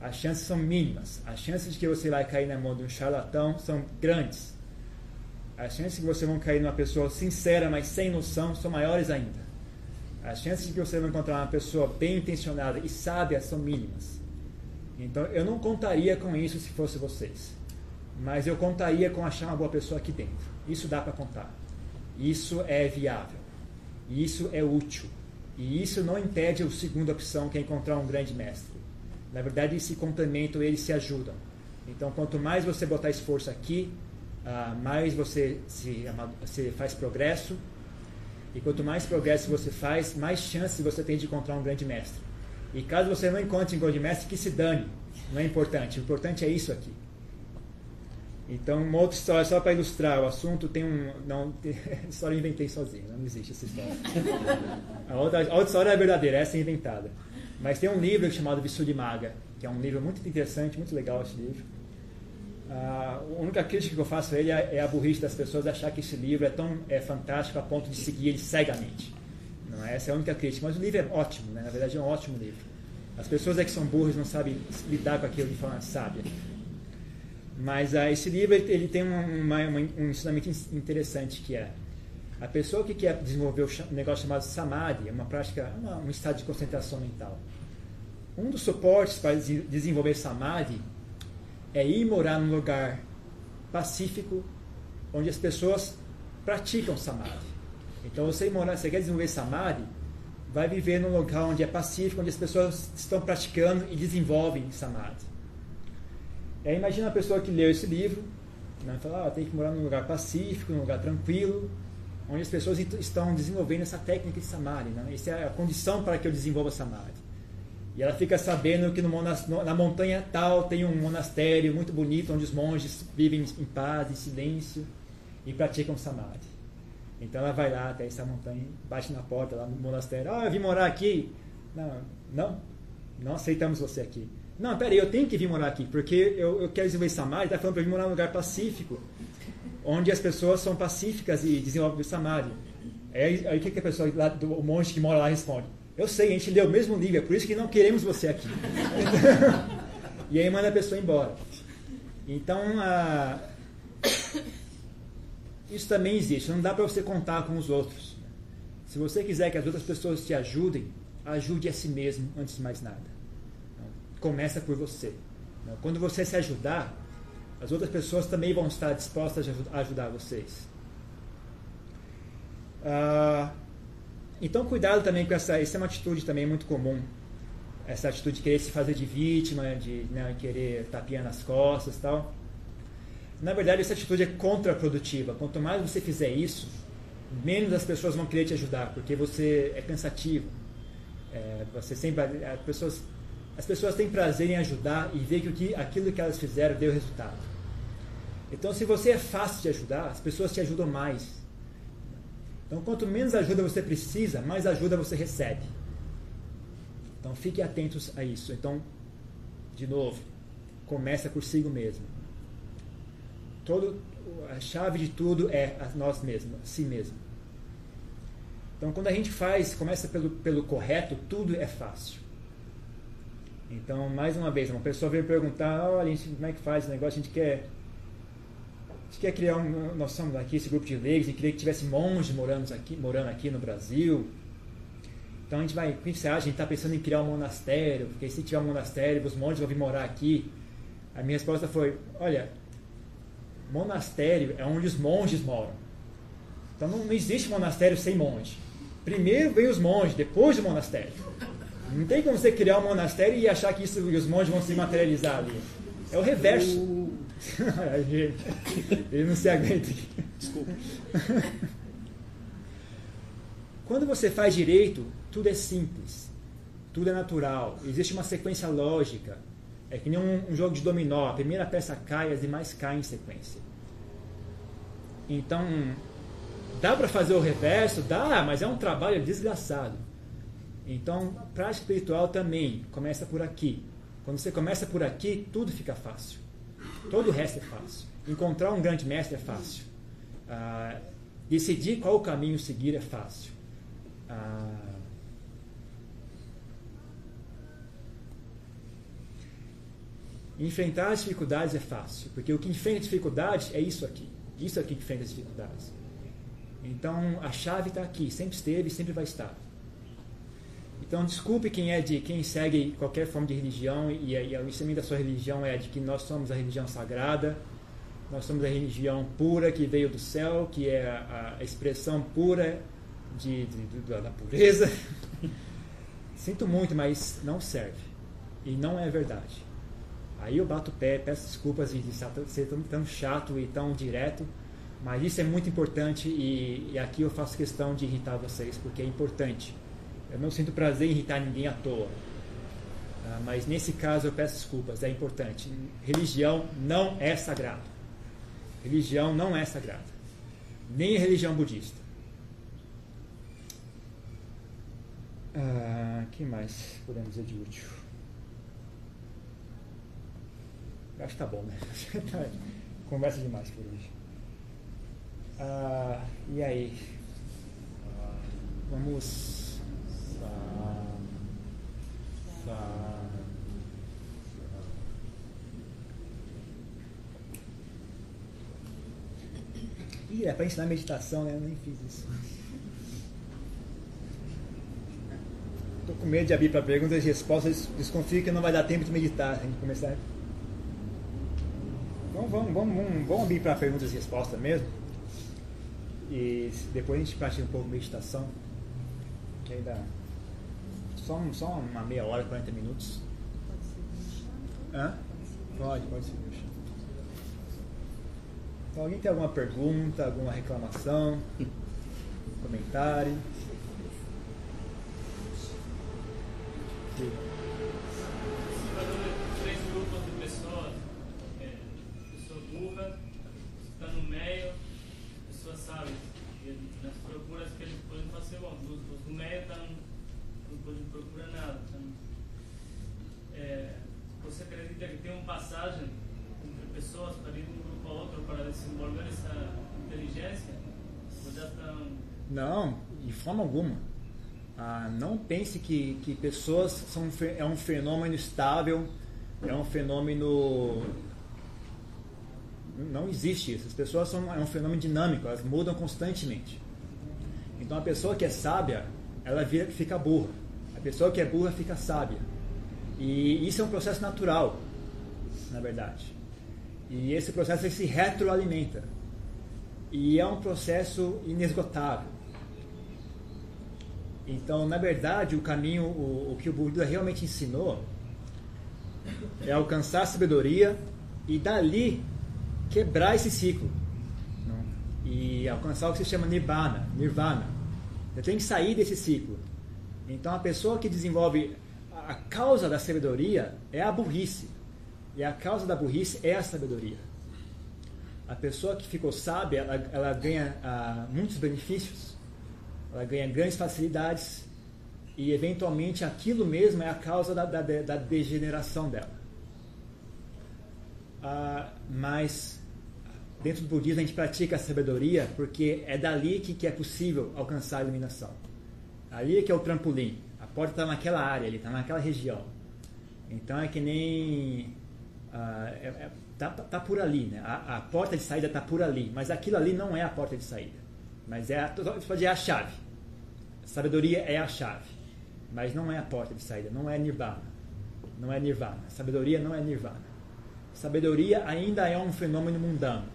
As chances são mínimas. As chances de que você vai cair na mão de um charlatão são grandes. As chances de que você vai cair numa pessoa sincera, mas sem noção, são maiores ainda. As chances de que você vai encontrar uma pessoa bem intencionada e sábia são mínimas. Então eu não contaria com isso se fosse vocês. Mas eu contaria com achar uma boa pessoa aqui dentro. Isso dá para contar. Isso é viável. Isso é útil. E isso não impede a segunda opção, que é encontrar um grande mestre. Na verdade, eles se complementam, eles se ajudam. Então, quanto mais você botar esforço aqui, uh, mais você se, você faz progresso. E quanto mais progresso você faz, mais chances você tem de encontrar um grande mestre. E caso você não encontre um grande mestre, que se dane. Não é importante. O importante é isso aqui. Então, uma outra história, só para ilustrar o assunto, tem um. Não, tem, história eu inventei sozinho, não existe essa história. A outra, a outra história é verdadeira, essa é inventada. Mas tem um livro chamado Visuddhimagga, que é um livro muito interessante, muito legal esse livro. a única crítica que eu faço a ele é, é a burrice das pessoas achar que esse livro é tão é fantástico a ponto de seguir ele cegamente. Não é? Essa é a única crítica. Mas o livro é ótimo, né? na verdade é um ótimo livro. As pessoas é que são burras não sabem lidar com aquilo de forma sábia. Mas uh, esse livro ele, tem uma, uma, um ensinamento interessante que é a pessoa que quer desenvolver um negócio chamado samadhi, uma prática, uma, um estado de concentração mental. Um dos suportes para desenvolver samadhi é ir morar num lugar pacífico onde as pessoas praticam samadhi. Então você morar, você quer desenvolver samadhi, vai viver num local onde é pacífico, onde as pessoas estão praticando e desenvolvem samadhi. Aí imagina a pessoa que leu esse livro, né, fala, ah, tem que morar num lugar pacífico, num lugar tranquilo, onde as pessoas estão desenvolvendo essa técnica de samadhi. Né? Essa é a condição para que eu desenvolva samadhi. E ela fica sabendo que no, na montanha tal tem um monastério muito bonito, onde os monges vivem em paz, em silêncio e praticam samadhi. Então ela vai lá até essa montanha, bate na porta lá no monastério. Ah, eu vim morar aqui. Não, não, não aceitamos você aqui. Não, peraí, eu tenho que vir morar aqui, porque eu, eu quero desenvolver Samadhi, está falando para vir morar num lugar pacífico, onde as pessoas são pacíficas e desenvolvem o Samadhi. Aí, aí o que, que a pessoa, lá, do, o monge que mora lá responde? Eu sei, a gente leu o mesmo livro, é por isso que não queremos você aqui. e aí manda a pessoa embora. Então, a, isso também existe. Não dá para você contar com os outros. Se você quiser que as outras pessoas te ajudem, ajude a si mesmo antes de mais nada. Começa por você. Quando você se ajudar, as outras pessoas também vão estar dispostas a ajudar vocês. Ah, então, cuidado também com essa. Essa é uma atitude também muito comum. Essa atitude de querer se fazer de vítima, de né, querer tapinha nas costas tal. Na verdade, essa atitude é contraprodutiva. Quanto mais você fizer isso, menos as pessoas vão querer te ajudar, porque você é cansativo. É, você sempre, as pessoas, as pessoas têm prazer em ajudar e ver que, que aquilo que elas fizeram deu resultado. Então, se você é fácil de ajudar, as pessoas te ajudam mais. Então, quanto menos ajuda você precisa, mais ajuda você recebe. Então, fiquem atentos a isso. Então, de novo, começa si mesmo. Todo, a chave de tudo é nós mesmos, si mesmo. Então, quando a gente faz, começa pelo, pelo correto, tudo é fácil. Então, mais uma vez, uma pessoa veio perguntar, olha, gente, como é que faz esse negócio? A gente quer, a gente quer criar um, nós somos aqui esse grupo de leigos, e queria que tivesse monges morando aqui, morando aqui no Brasil. Então a gente vai, o que você acha? A gente está pensando em criar um monastério, porque se tiver um monastério, os monges vão vir morar aqui. A minha resposta foi, olha, monastério é onde os monges moram. Então não, não existe monastério sem monge. Primeiro vem os monges, depois o monastério. Não tem como você criar um monastério e achar que isso, os monges vão se materializar ali. É o reverso. Ele não se aguenta aqui. Desculpa. Quando você faz direito, tudo é simples. Tudo é natural. Existe uma sequência lógica. É que nem um, um, jogo de dominó. A primeira peça cai, as demais caem em sequência. Então, dá para fazer o reverso? Dá, mas é um trabalho desgraçado. Então, prática espiritual também começa por aqui. Quando você começa por aqui, tudo fica fácil. Todo o resto é fácil. Encontrar um grande mestre é fácil. Ah, decidir qual caminho seguir é fácil. Ah, Enfrentar as dificuldades é fácil, porque o que enfrenta dificuldades é isso aqui. Isso aqui que enfrenta as dificuldades. Então a chave está aqui, sempre esteve e sempre vai estar. Então desculpe quem é de quem segue qualquer forma de religião e, e, o ensinamento da sua religião é de que nós somos a religião sagrada, nós somos a religião pura que veio do céu, que é a, a expressão pura de, de, de, da pureza. Sinto muito, mas não serve. E não é verdade. Aí eu bato o pé, peço desculpas de ser tão, tão chato e tão direto, mas isso é muito importante e, e, aqui eu faço questão de irritar vocês, porque é importante. Eu não sinto prazer em irritar ninguém à toa. Ah, mas nesse caso eu peço desculpas, é importante. Religião não é sagrado. Religião não é sagrada. Nem a religião budista. Ah, que mais podemos dizer de útil? Acho que tá bom, né? Conversa demais por hoje. Ah, e aí? Vamos. Ih, é para ensinar meditação, né? Eu nem fiz isso. Tô com medo de abrir para perguntas e respostas. Desconfio que não vai dar tempo de meditar. A gente começar então vamos, vamos, vamos, vamos abrir para perguntas e respostas mesmo. E depois a gente pratica um pouco de meditação. Que ainda. Só, só uma meia hora, 40 minutos. Hã? Pode, pode ser. Então, alguém tem alguma pergunta, alguma reclamação? Comentário? Sim. Não, de forma alguma. Ah, não pense que, que pessoas são é um fenômeno estável, é um fenômeno. Não existe isso. As pessoas são é um fenômeno dinâmico, elas mudam constantemente. Então a pessoa que é sábia, ela fica burra. A pessoa que é burra fica sábia. E isso é um processo natural, na verdade. E esse processo se retroalimenta. E é um processo inesgotável. Então, na verdade, o caminho, o, o que o Buda realmente ensinou é alcançar a sabedoria e dali quebrar esse ciclo. E alcançar o que se chama nirvana, nirvana. Você tem que sair desse ciclo. Então, a pessoa que desenvolve a causa da sabedoria é a burrice. E a causa da burrice é a sabedoria. A pessoa que ficou sábia, ela, ela ganha ah, muitos benefícios ela ganha grandes facilidades e eventualmente aquilo mesmo é a causa da, da, da degeneração dela. Ah, mas dentro do budismo a gente pratica a sabedoria porque é dali que, que é possível alcançar a iluminação. Ali é que é o trampolim. A porta está naquela área, ele está naquela região. Então é que nem ah, é, é, tá, tá, por ali, né? A, a porta de saída está por ali, mas aquilo ali não é a porta de saída, mas é a, pode dizer a chave. Sabedoria é a chave, mas não é a porta de saída, não é nirvana. Não é nirvana. Sabedoria não é nirvana. Sabedoria ainda é um fenômeno mundano,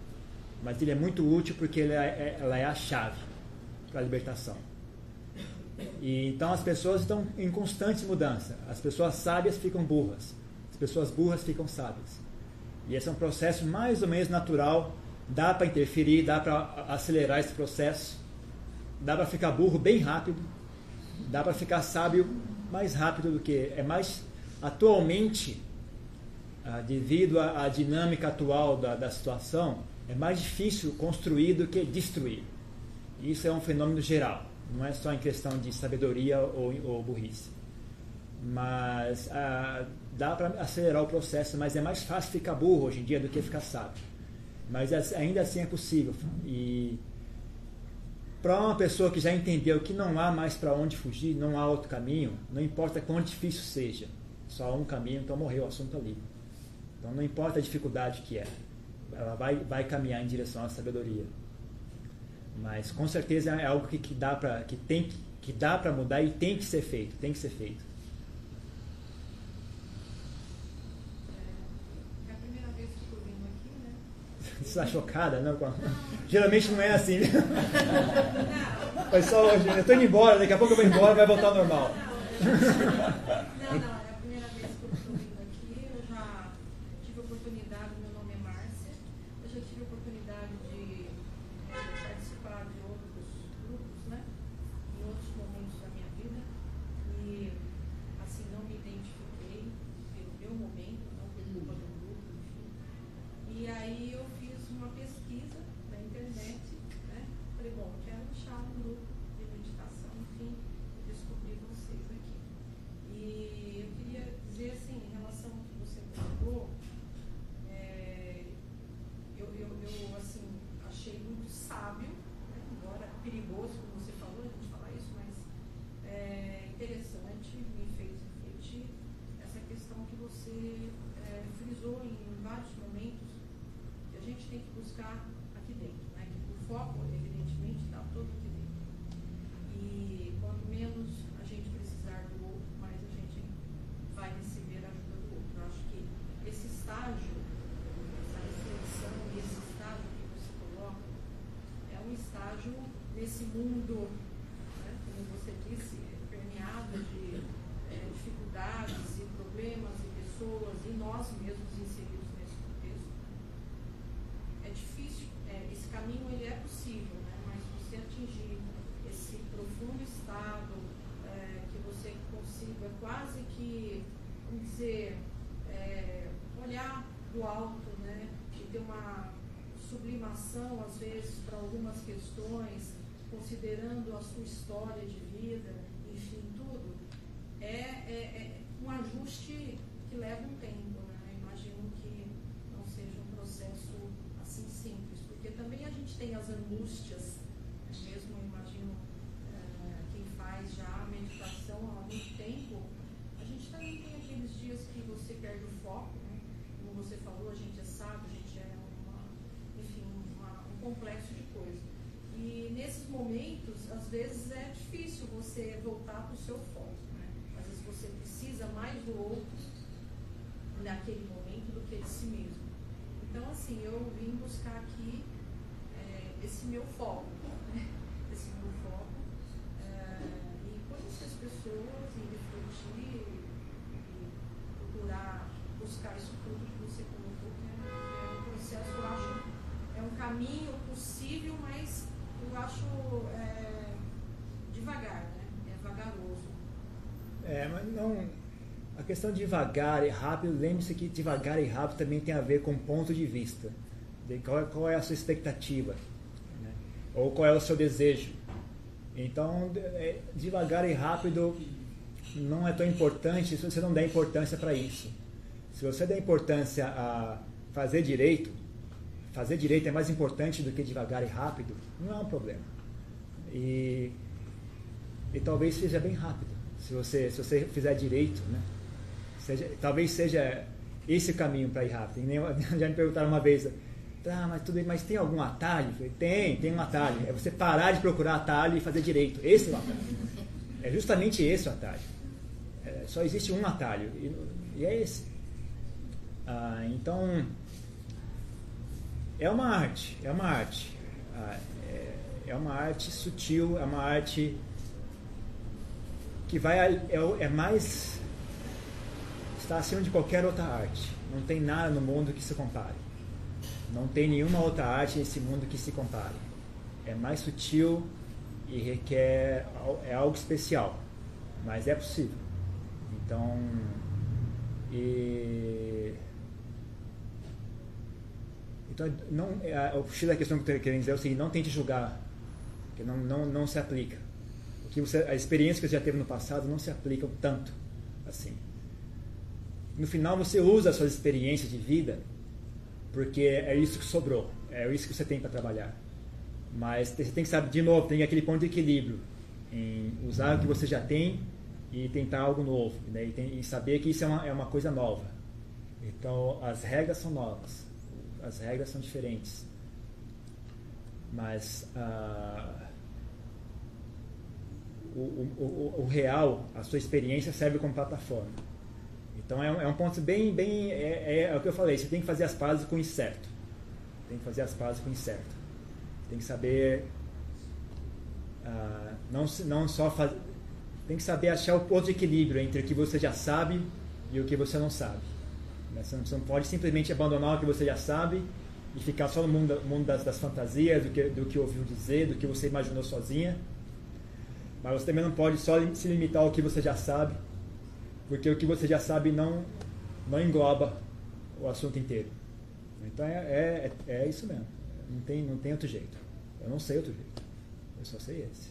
mas ele é muito útil porque ela é, ela é a chave para a libertação. E então as pessoas estão em constante mudança. As pessoas sábias ficam burras, as pessoas burras ficam sábias. E esse é um processo mais ou menos natural. Dá para interferir, dá para acelerar esse processo dá para ficar burro bem rápido, dá para ficar sábio mais rápido do que é mais atualmente ah, devido à, dinâmica atual da, da situação é mais difícil construir do que destruir. Isso é um fenômeno geral, não é só em questão de sabedoria ou, ou burrice. Mas ah, dá para acelerar o processo, mas é mais fácil ficar burro hoje em dia do que ficar sábio. Mas ainda assim é possível. E para uma pessoa que já entendeu que não há mais para onde fugir, não há outro caminho, não importa quão difícil seja, só há um caminho, então morreu o assunto ali. Então não importa a dificuldade que é, ela vai, vai caminhar em direção à sabedoria. Mas com certeza é algo que, que dá para que tem que dá para mudar e tem que ser feito, tem que ser feito. Você está chocada, não? Geralmente não é assim. Foi só hoje. Eu estou indo embora, daqui a pouco eu vou embora e vai voltar ao normal. atenção, às vezes, para algumas questões, considerando a sua história de vida, enfim, tudo, é, é, é um ajuste que leva um tempo. Né? Imagino que não seja um processo assim simples, porque também a gente tem as angústias, né? mesmo imagino é, quem faz já a meditação há muito tempo, a gente também tem aqueles dias que você perde o foco, né? como você falou, a gente é complexo de coisas. E nesses momentos, às vezes é difícil você voltar para o seu foco. Né? Às vezes você precisa mais do outro naquele momento do que de si mesmo. Então, assim, eu vim buscar aqui é, esse meu foco, né? esse meu foco, é, e conhecer as pessoas e refletir e procurar buscar isso tudo que você colocou, que é, é um processo, eu acho, é um caminho eu acho é, devagar, né? É vagaroso. É, mas não. A questão de devagar e rápido, lembre-se que devagar e rápido também tem a ver com ponto de vista. De qual, é, qual é a sua expectativa? Né? Ou qual é o seu desejo? Então, é, devagar e rápido não é tão importante se você não der importância para isso. Se você der importância a fazer direito, fazer direito é mais importante do que devagar e rápido, não é um problema. E, e talvez seja bem rápido, se você, se você fizer direito, né? Seja, talvez seja esse o caminho para ir rápido. Já me perguntaram uma vez, tá, mas tudo mas tem algum atalho? Falei, tem, tem um atalho. É você parar de procurar atalho e fazer direito. Esse é o atalho. É justamente esse o atalho. É, só existe um atalho e, e é esse. Ah, então é uma arte, é uma arte. Ah, é, é, uma arte sutil, é uma arte que vai é, é mais está acima de qualquer outra arte. Não tem nada no mundo que se compare. Não tem nenhuma outra arte nesse mundo que se compare. É mais sutil e requer é algo especial, mas é possível. Então, e então não é, o X da questão que eu querendo dizer é o seguinte: não tente julgar, que não não não se aplica. O que você a experiência que você já teve no passado não se aplicam tanto assim no final você usa as suas experiências de vida, porque é isso que sobrou, é isso que você tem para trabalhar. Mas você tem que saber, de novo, tem aquele ponto de equilíbrio em usar o que você já tem e tentar algo novo, né? e, tem, e, saber que isso é uma, é uma coisa nova. Então, as regras são novas, as regras são diferentes. Mas uh, o, o, o, real, a sua experiência serve como plataforma. Então é um, é um ponto bem, bem é, é, é, o que eu falei, você tem que fazer as pazes com o incerto. Tem que fazer as pazes com o incerto. Tem que saber uh, não, não só tem que saber achar o ponto de equilíbrio entre o que você já sabe e o que você não sabe. Né? Você, não, você não pode simplesmente abandonar o que você já sabe e ficar só no mundo, mundo das, das, fantasias, do que, do que ouviu dizer, do que você imaginou sozinha. Mas você também não pode só se limitar ao que você já sabe porque o que você já sabe não, não engloba o assunto inteiro. Então é, é, é isso mesmo. Não tem, não tem outro jeito. Eu não sei outro jeito. Eu só sei esse.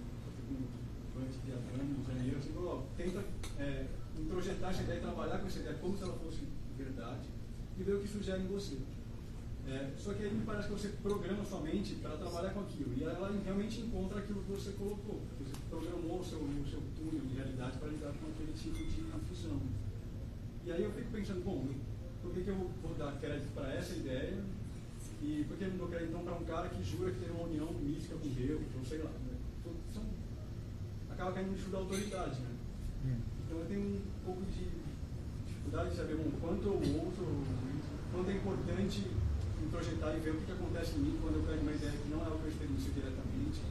assim, ó, tenta é, introjetar essa ideia trabalhar com essa ideia como se ela fosse verdade e ver o que sugere em você. É, só que aí me parece que você programa sua mente para trabalhar com aquilo e ela realmente encontra aquilo que você colocou. Você programou o seu, o seu túnel de realidade para lidar com aquele tipo de visão. E aí eu fico pensando, bom, por que, que eu vou dar crédito para essa ideia e por que eu não dou crédito então para um cara que jura que tem uma união mística com Deus, ou sei lá. Acaba caindo no estudo da autoridade. Né? Hum. Então eu tenho um pouco de dificuldade de saber bom, quanto eu ouço, quanto é importante introjetar e ver o que, que acontece em mim quando eu pego uma ideia que não é o que eu experiencio diretamente,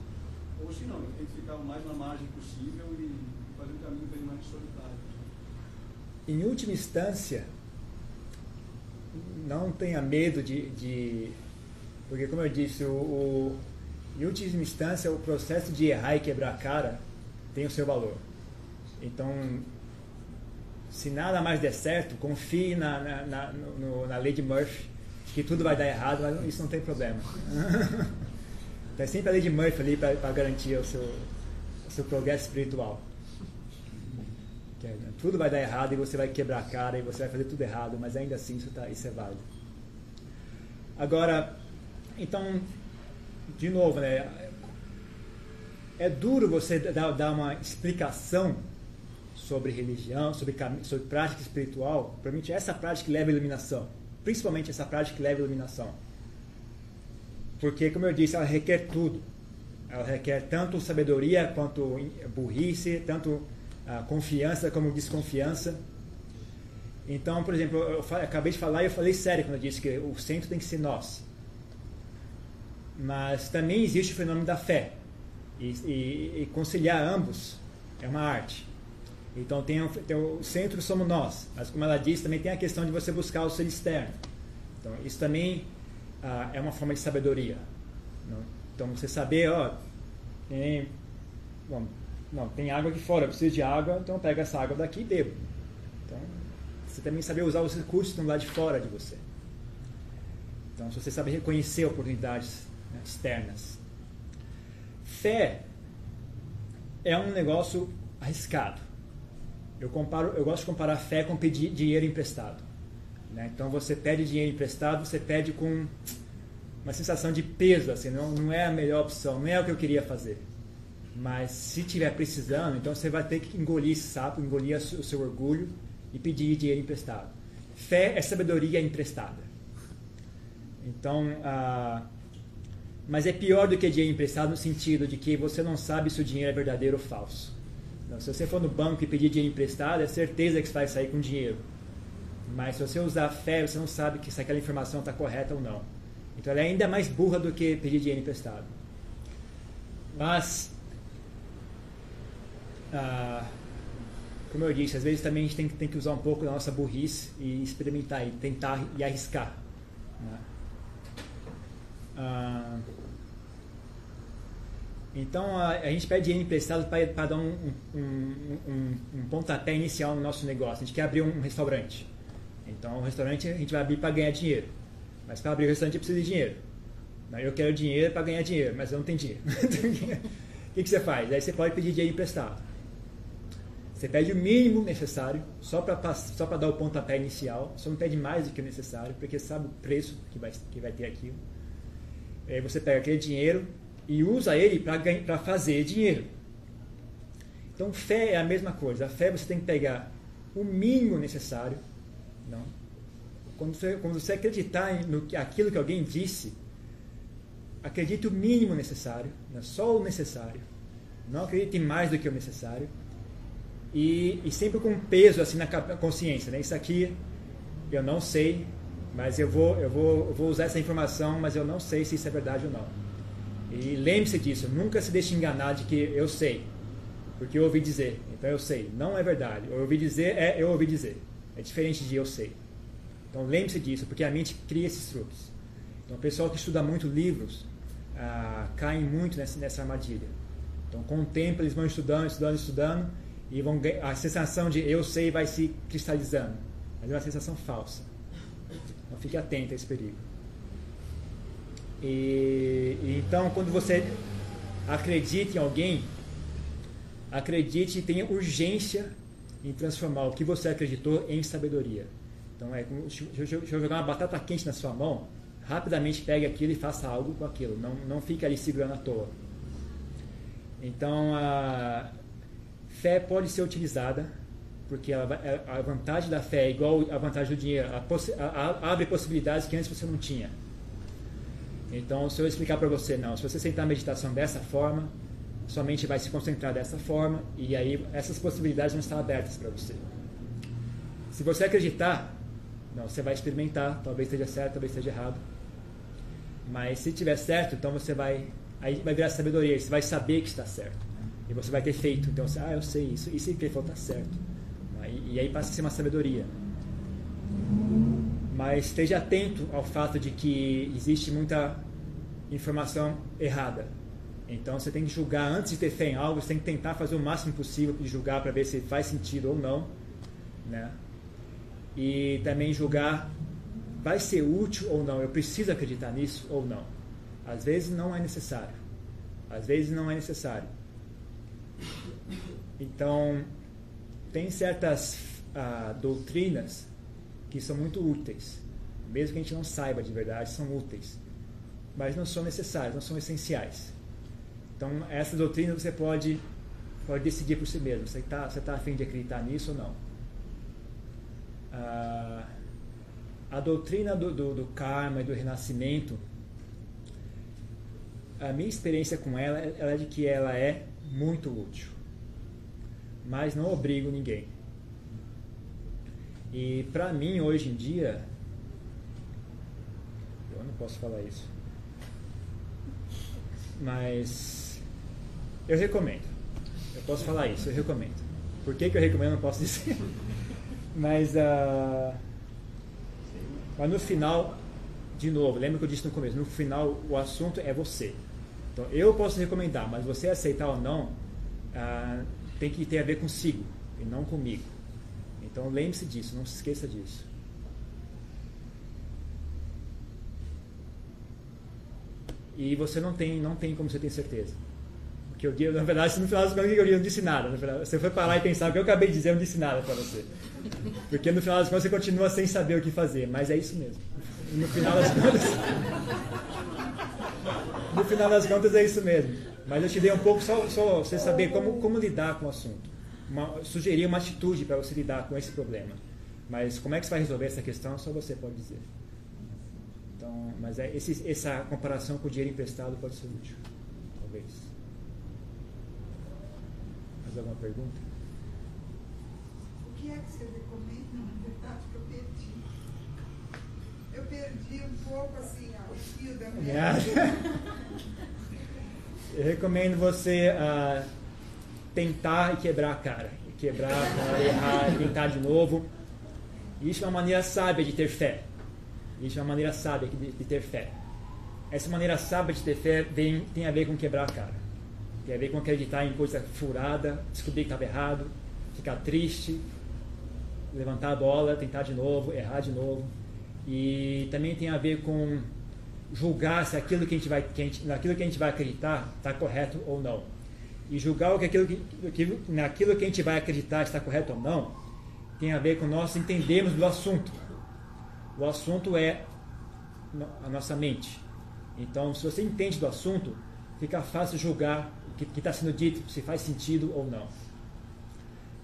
ou se não, eu tenho que ficar o mais na margem possível e fazer um caminho bem mais solitário. Em última instância, não tenha medo de, de porque como eu disse, o, o, em última instância o processo de errar e quebrar a cara tem o seu valor. Então, se nada mais der certo, confie na, na, na, no, na lei de Murphy, que tudo vai dar errado, mas isso não tem problema. Tem sempre a lei de Murphy ali para garantir o seu, o seu progresso espiritual. É, tudo vai dar errado e você vai quebrar a cara e você vai fazer tudo errado, mas ainda assim isso, tá, isso é válido. Agora, então, de novo, né? É duro você dar, uma explicação sobre religião, sobre, sobre prática espiritual, provavelmente essa prática que leva à iluminação. Principalmente essa prática que leva à iluminação. Porque, como eu disse, ela requer tudo. Ela requer tanto sabedoria quanto burrice, tanto a confiança como desconfiança. Então, por exemplo, eu acabei de falar e eu falei sério quando eu disse que o centro tem que ser nós. Mas também existe o fenômeno da fé. E, e, e conciliar ambos é uma arte. Então tem, tem, o centro somos nós, mas como ela disse, também tem a questão de você buscar o ser externo. Então isso também ah, é uma forma de sabedoria. Não? Então você saber, ó, tem, bom, não, tem água aqui fora, eu preciso de água, então eu pego essa água daqui e bebo. Então, você também saber usar os recursos que estão lá de fora de você. Então, se você sabe reconhecer oportunidades né, externas. Fé é um negócio arriscado. Eu, comparo, eu gosto de comparar fé com pedir dinheiro emprestado. Né? Então, você pede dinheiro emprestado, você pede com uma sensação de peso, assim, não, não é a melhor opção, não é o que eu queria fazer. Mas se tiver precisando, então você vai ter que engolir esse sapo, engolir o seu orgulho e pedir dinheiro emprestado. Fé é sabedoria emprestada. Então, ah, mas é pior do que dinheiro emprestado no sentido de que você não sabe se o dinheiro é verdadeiro ou falso. Então, se você for no banco e pedir dinheiro emprestado, é certeza que você vai sair com dinheiro. Mas se você usar fé, você não sabe que se aquela informação está correta ou não. Então ela é ainda mais burra do que pedir dinheiro emprestado. Mas ah, como eu disse, às vezes também a gente tem, tem, que usar um pouco da nossa burrice e experimentar e tentar e arriscar. Né? Ah, então a, a, gente pede dinheiro emprestado para dar um, um, um, um, pontapé inicial no nosso negócio. A gente quer abrir um restaurante. Então o restaurante a gente vai abrir para ganhar dinheiro. Mas para abrir o restaurante precisa de dinheiro. Eu quero dinheiro para ganhar dinheiro, mas eu não tenho dinheiro. o que, que você faz? Aí você pode pedir dinheiro emprestado. Você pede o mínimo necessário, só para só dar o pontapé inicial, só não pede mais do que o necessário, porque sabe o preço que vai, que vai ter aquilo. Aí você pega aquele dinheiro e usa ele para fazer dinheiro. Então, fé é a mesma coisa. A fé você tem que pegar o mínimo necessário. Não. Quando você, quando você acreditar no aquilo que alguém disse, acredite o mínimo necessário, não só o necessário. Não acredite mais do que o necessário e, e sempre com peso assim na consciência, né? Isso aqui eu não sei, mas eu vou, eu vou, eu vou usar essa informação, mas eu não sei se isso é verdade ou não. E lembre-se disso, nunca se deixe enganar de que eu sei, porque eu ouvi dizer, então eu sei. Não é verdade. Eu ouvi dizer é eu ouvi dizer. É diferente de eu sei. Então lembre-se disso, porque a mente cria esses truques. Então o pessoal que estuda muito livros ah, cai muito nessa, nessa armadilha. Então com o tempo eles vão estudando, estudando, estudando e vão a sensação de eu sei vai se cristalizando. Mas é uma sensação falsa. Então fique atento a esse perigo. E, então quando você acredita em alguém, acredite e tenha urgência em transformar o que você acreditou em sabedoria. Então é como se eu jogar uma batata quente na sua mão, rapidamente pegue aquilo e faça algo com aquilo. Não, não fique ali segurando à toa. Então, a, Fé pode ser utilizada Porque ela vai- a a vantagem da fé é igual a vantagem do dinheiro. A- a- abre possibilidades que antes você não tinha. Então, se eu explicar para você, não, se você sentar a meditação dessa forma, sua mente vai se concentrar dessa forma, e aí essas possibilidades vão estar abertas para você. Se você acreditar, não, você vai experimentar, talvez esteja certo, talvez esteja errado. Mas se tiver certo, então você vai aí vai virar sabedoria, você vai saber que está certo. E você vai ter feito, então você, ah, eu sei isso, isso que ele falou está certo. E aí passa a ser uma sabedoria. Mas esteja atento ao fato de que existe muita informação errada. Então você tem que julgar antes de ter fé em algo, você tem que tentar fazer o máximo possível de julgar para ver se faz sentido ou não, né? E também julgar vai ser útil ou não, eu preciso acreditar nisso ou não. Às vezes não é necessário. Às vezes não é necessário. Então, tem certas ah, doutrinas que são muito úteis, mesmo que a gente não saiba de verdade, são úteis, mas não são necessárias, não são essenciais. Então, essa doutrina você pode, pode decidir por si mesmo. Você está você tá afim de acreditar nisso ou não? Ah, a doutrina do, do, do karma e do renascimento, a minha experiência com ela, ela é de que ela é muito útil, mas não obrigo ninguém. E para mim, hoje em dia, eu não posso falar isso, mas eu recomendo. Eu posso falar isso, eu recomendo. Por que, que eu recomendo, eu não posso dizer. Mas, ah, mas no final, de novo, lembra que eu disse no começo, no final o assunto é você. Então eu posso recomendar, mas você aceitar ou não, ah, tem que ter a ver consigo e não comigo. Então lembre-se disso, não se esqueça disso. E você não tem, não tem como você ter certeza. Porque eu na verdade, no final das contas, eu não disse nada. Você foi parar e pensar o que eu acabei de dizer, eu não disse nada para você. Porque no final das contas você continua sem saber o que fazer, mas é isso mesmo. No final das contas. No final das contas é isso mesmo. Mas eu te dei um pouco só, só você saber como, como lidar com o assunto. Uma, sugerir uma atitude para você lidar com esse problema. Mas como é que você vai resolver essa questão, só você pode dizer. Então, mas é, esse, essa comparação com o dinheiro emprestado pode ser útil. Talvez. Mais alguma pergunta? O que é que você recomenda, na verdade, que eu perdi? Eu perdi um pouco assim o fio da minha. Eu recomendo você ah, tentar e quebrar a cara. Quebrar errar, tentar de novo. Isso é uma maneira sábia de ter fé. Isso é uma maneira sábia de, de ter fé. Essa maneira sábia de ter fé vem, tem a ver com quebrar a cara. Tem a ver com acreditar em coisa furada, descobrir que estava errado, ficar triste, levantar a bola, tentar de novo, errar de novo. E também tem a ver com julgar se aquilo que a gente vai, que a gente, naquilo que a gente vai acreditar está correto ou não. E julgar o que aquilo que, naquilo que a gente vai acreditar está correto ou não tem a ver com nós entendermos do assunto. O assunto é a nossa mente. Então, se você entende do assunto, fica fácil julgar o que está sendo dito, se faz sentido ou não.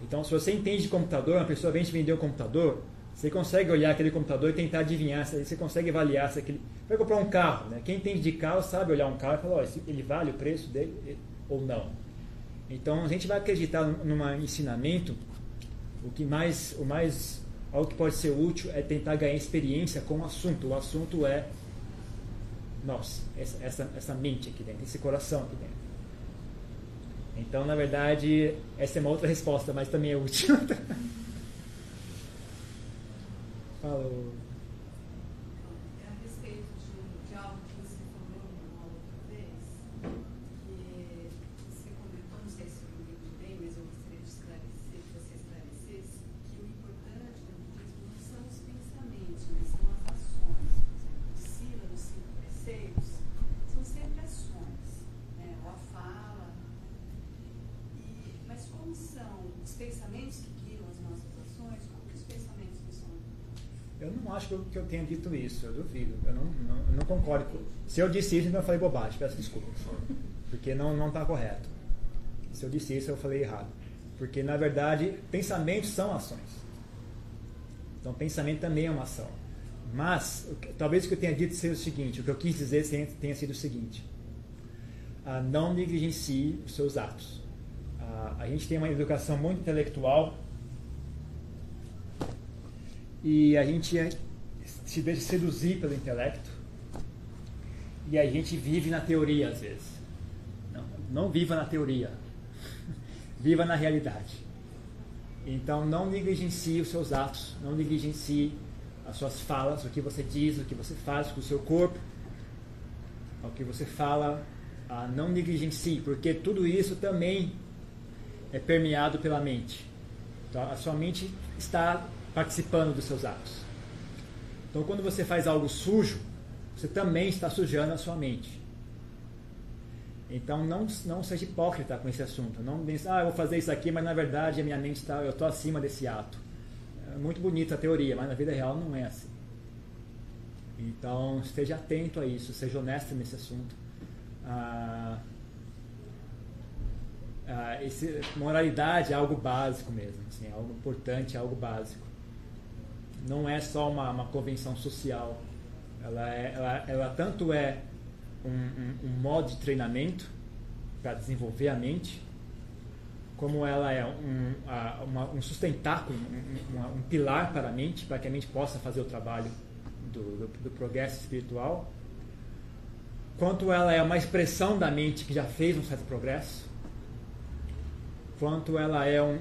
Então, se você entende de computador, uma pessoa vem te vender um computador, você consegue olhar aquele computador e tentar adivinhar, se- você consegue avaliar se aquele. Vai comprar um carro, né? Quem entende de carro sabe olhar um carro e falar, esse- ele vale o preço dele ou não. Então, a gente vai acreditar num ensinamento, o que mais, o mais, algo que pode ser útil é tentar ganhar experiência com o assunto. O assunto é nós, essa, essa, essa mente aqui dentro, esse coração aqui dentro. Então, na verdade, essa é uma outra resposta, mas também é útil. Fala. ô. É a respeito de, de algo que você falou uma outra vez, que você comentou, não sei se eu entendi bem, mas eu gostaria de esclarecer, que você esclarecesse, que o importante no budismo não são os pensamentos, mas são as ações. Por exemplo, o Sila, nos cinco preceitos, são sempre ações, né? ou a fala. E, mas como são os pensamentos que guiam as nossas ações, como que os pensamentos não são Eu não acho que eu, que eu tenha dito isso, eu duvido. Eu não, não, eu não concordo. Se eu disse isso, então eu falei bobagem, peço desculpas. Porque não está correto. Se eu disse isso, eu falei errado. Porque, na verdade, pensamentos são ações. Então, pensamento também é uma ação. Mas, talvez o que eu tenha dito seja o seguinte: o que eu quis dizer tenha sido o seguinte. Ah, não negligencie os seus atos. Ah, a gente tem uma educação muito intelectual e a gente é, se deixa seduzir pelo intelecto e a gente vive na teoria às vezes. Não, não viva na teoria, viva na realidade. Então não negligencie os seus atos, não negligencie as suas falas, o que você diz, o que você faz com o seu corpo, o que você fala, não negligencie, porque tudo isso também é permeado pela mente. Então a sua mente está participando dos seus atos. Então quando você faz algo sujo, você também está sujando a sua mente. Então não, não seja hipócrita com esse assunto. Não pense, ah, eu vou fazer isso aqui, mas na verdade a minha mente está, eu estou acima desse ato. É muito bonita a teoria, mas na vida real não é assim. Então esteja atento a isso, seja honesto nesse assunto. Ah, ah, esse, moralidade é algo básico mesmo, assim, é algo importante, é algo básico. Não é só uma, uma convenção social. Ela, é, ela, ela tanto é um, um, um modo de treinamento para desenvolver a mente, como ela é um, uma, um sustentáculo, um, um, pilar para a mente, para que a mente possa fazer o trabalho do, do, do, progresso espiritual, quanto ela é uma expressão da mente que já fez um certo progresso, quanto ela é um,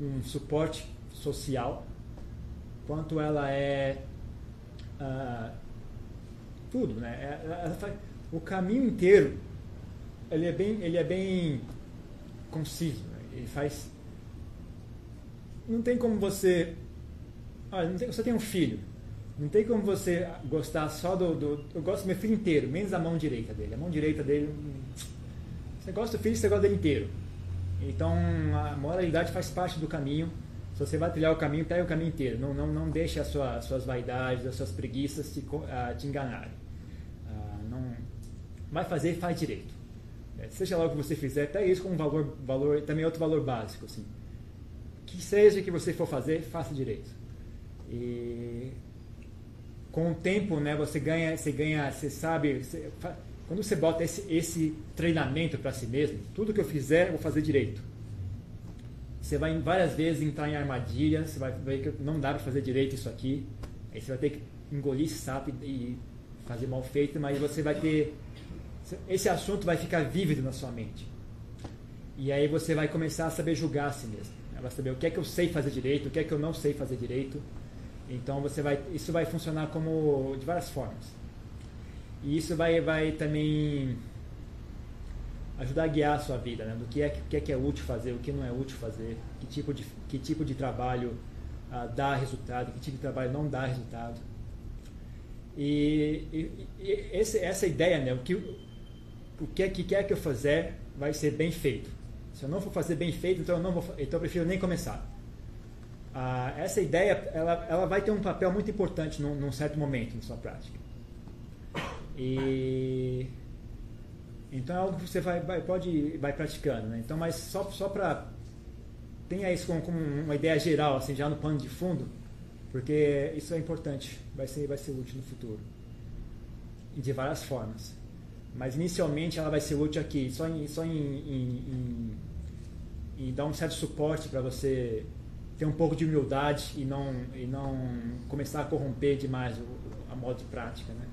um suporte social, quanto ela é uh, tudo, né? É, ela faz, o caminho inteiro ele é bem, ele é bem conciso. Né? Ele faz. Não tem como você. Olha, tem, você tem um filho. Não tem como você gostar só do, do, Eu gosto do meu filho inteiro, menos a mão direita dele. A mão direita dele. Você gosta do filho, você gosta dele inteiro. Então a moralidade faz parte do caminho. Se você vai trilhar o caminho, pega o caminho inteiro. Não, não, não deixe as suas, as suas vaidades, as suas preguiças te, uh, te enganarem. Uh, não, vai fazer, faz direito. É, seja lá o que você fizer, até isso como valor, valor, também outro valor básico. Assim. Que seja que você for fazer, faça direito. E com o tempo, né, você ganha, você ganha, você sabe, você, quando você bota esse, esse treinamento para si mesmo, tudo que eu fizer, eu vou fazer direito. Você vai várias vezes entrar em armadilha, você vai ver que não dá para fazer direito isso aqui. Aí você vai ter que engolir sapo e fazer mal feito, mas você vai ter esse assunto vai ficar vívido na sua mente. E aí você vai começar a saber julgar a si mesmo. Vai saber o que é que eu sei fazer direito, o que é que eu não sei fazer direito. Então você vai, isso vai funcionar como de várias formas. E isso vai, vai também ajudar a guiar a sua vida, né? do que é, que é que é útil fazer, o que não é útil fazer, que tipo de, que tipo de trabalho uh, dá resultado, que tipo de trabalho não dá resultado. E, e, e esse, essa ideia, né? o que, o que é que quer que eu fazer vai ser bem feito. Se eu não for fazer bem feito, então eu não vou, então eu prefiro nem começar. Ah, essa ideia, ela, ela vai ter um papel muito importante num, num certo momento em sua prática. E então é algo que você vai, vai pode vai praticando, né? Então, mas só só para tenha isso como, como, uma ideia geral, assim, já no pano de fundo, porque isso é importante, vai ser vai ser útil no futuro. De várias formas. Mas inicialmente ela vai ser útil aqui, só em, só em, em, em, em dar um certo suporte para você ter um pouco de humildade e não, e não começar a corromper demais o, a modo de prática. Né?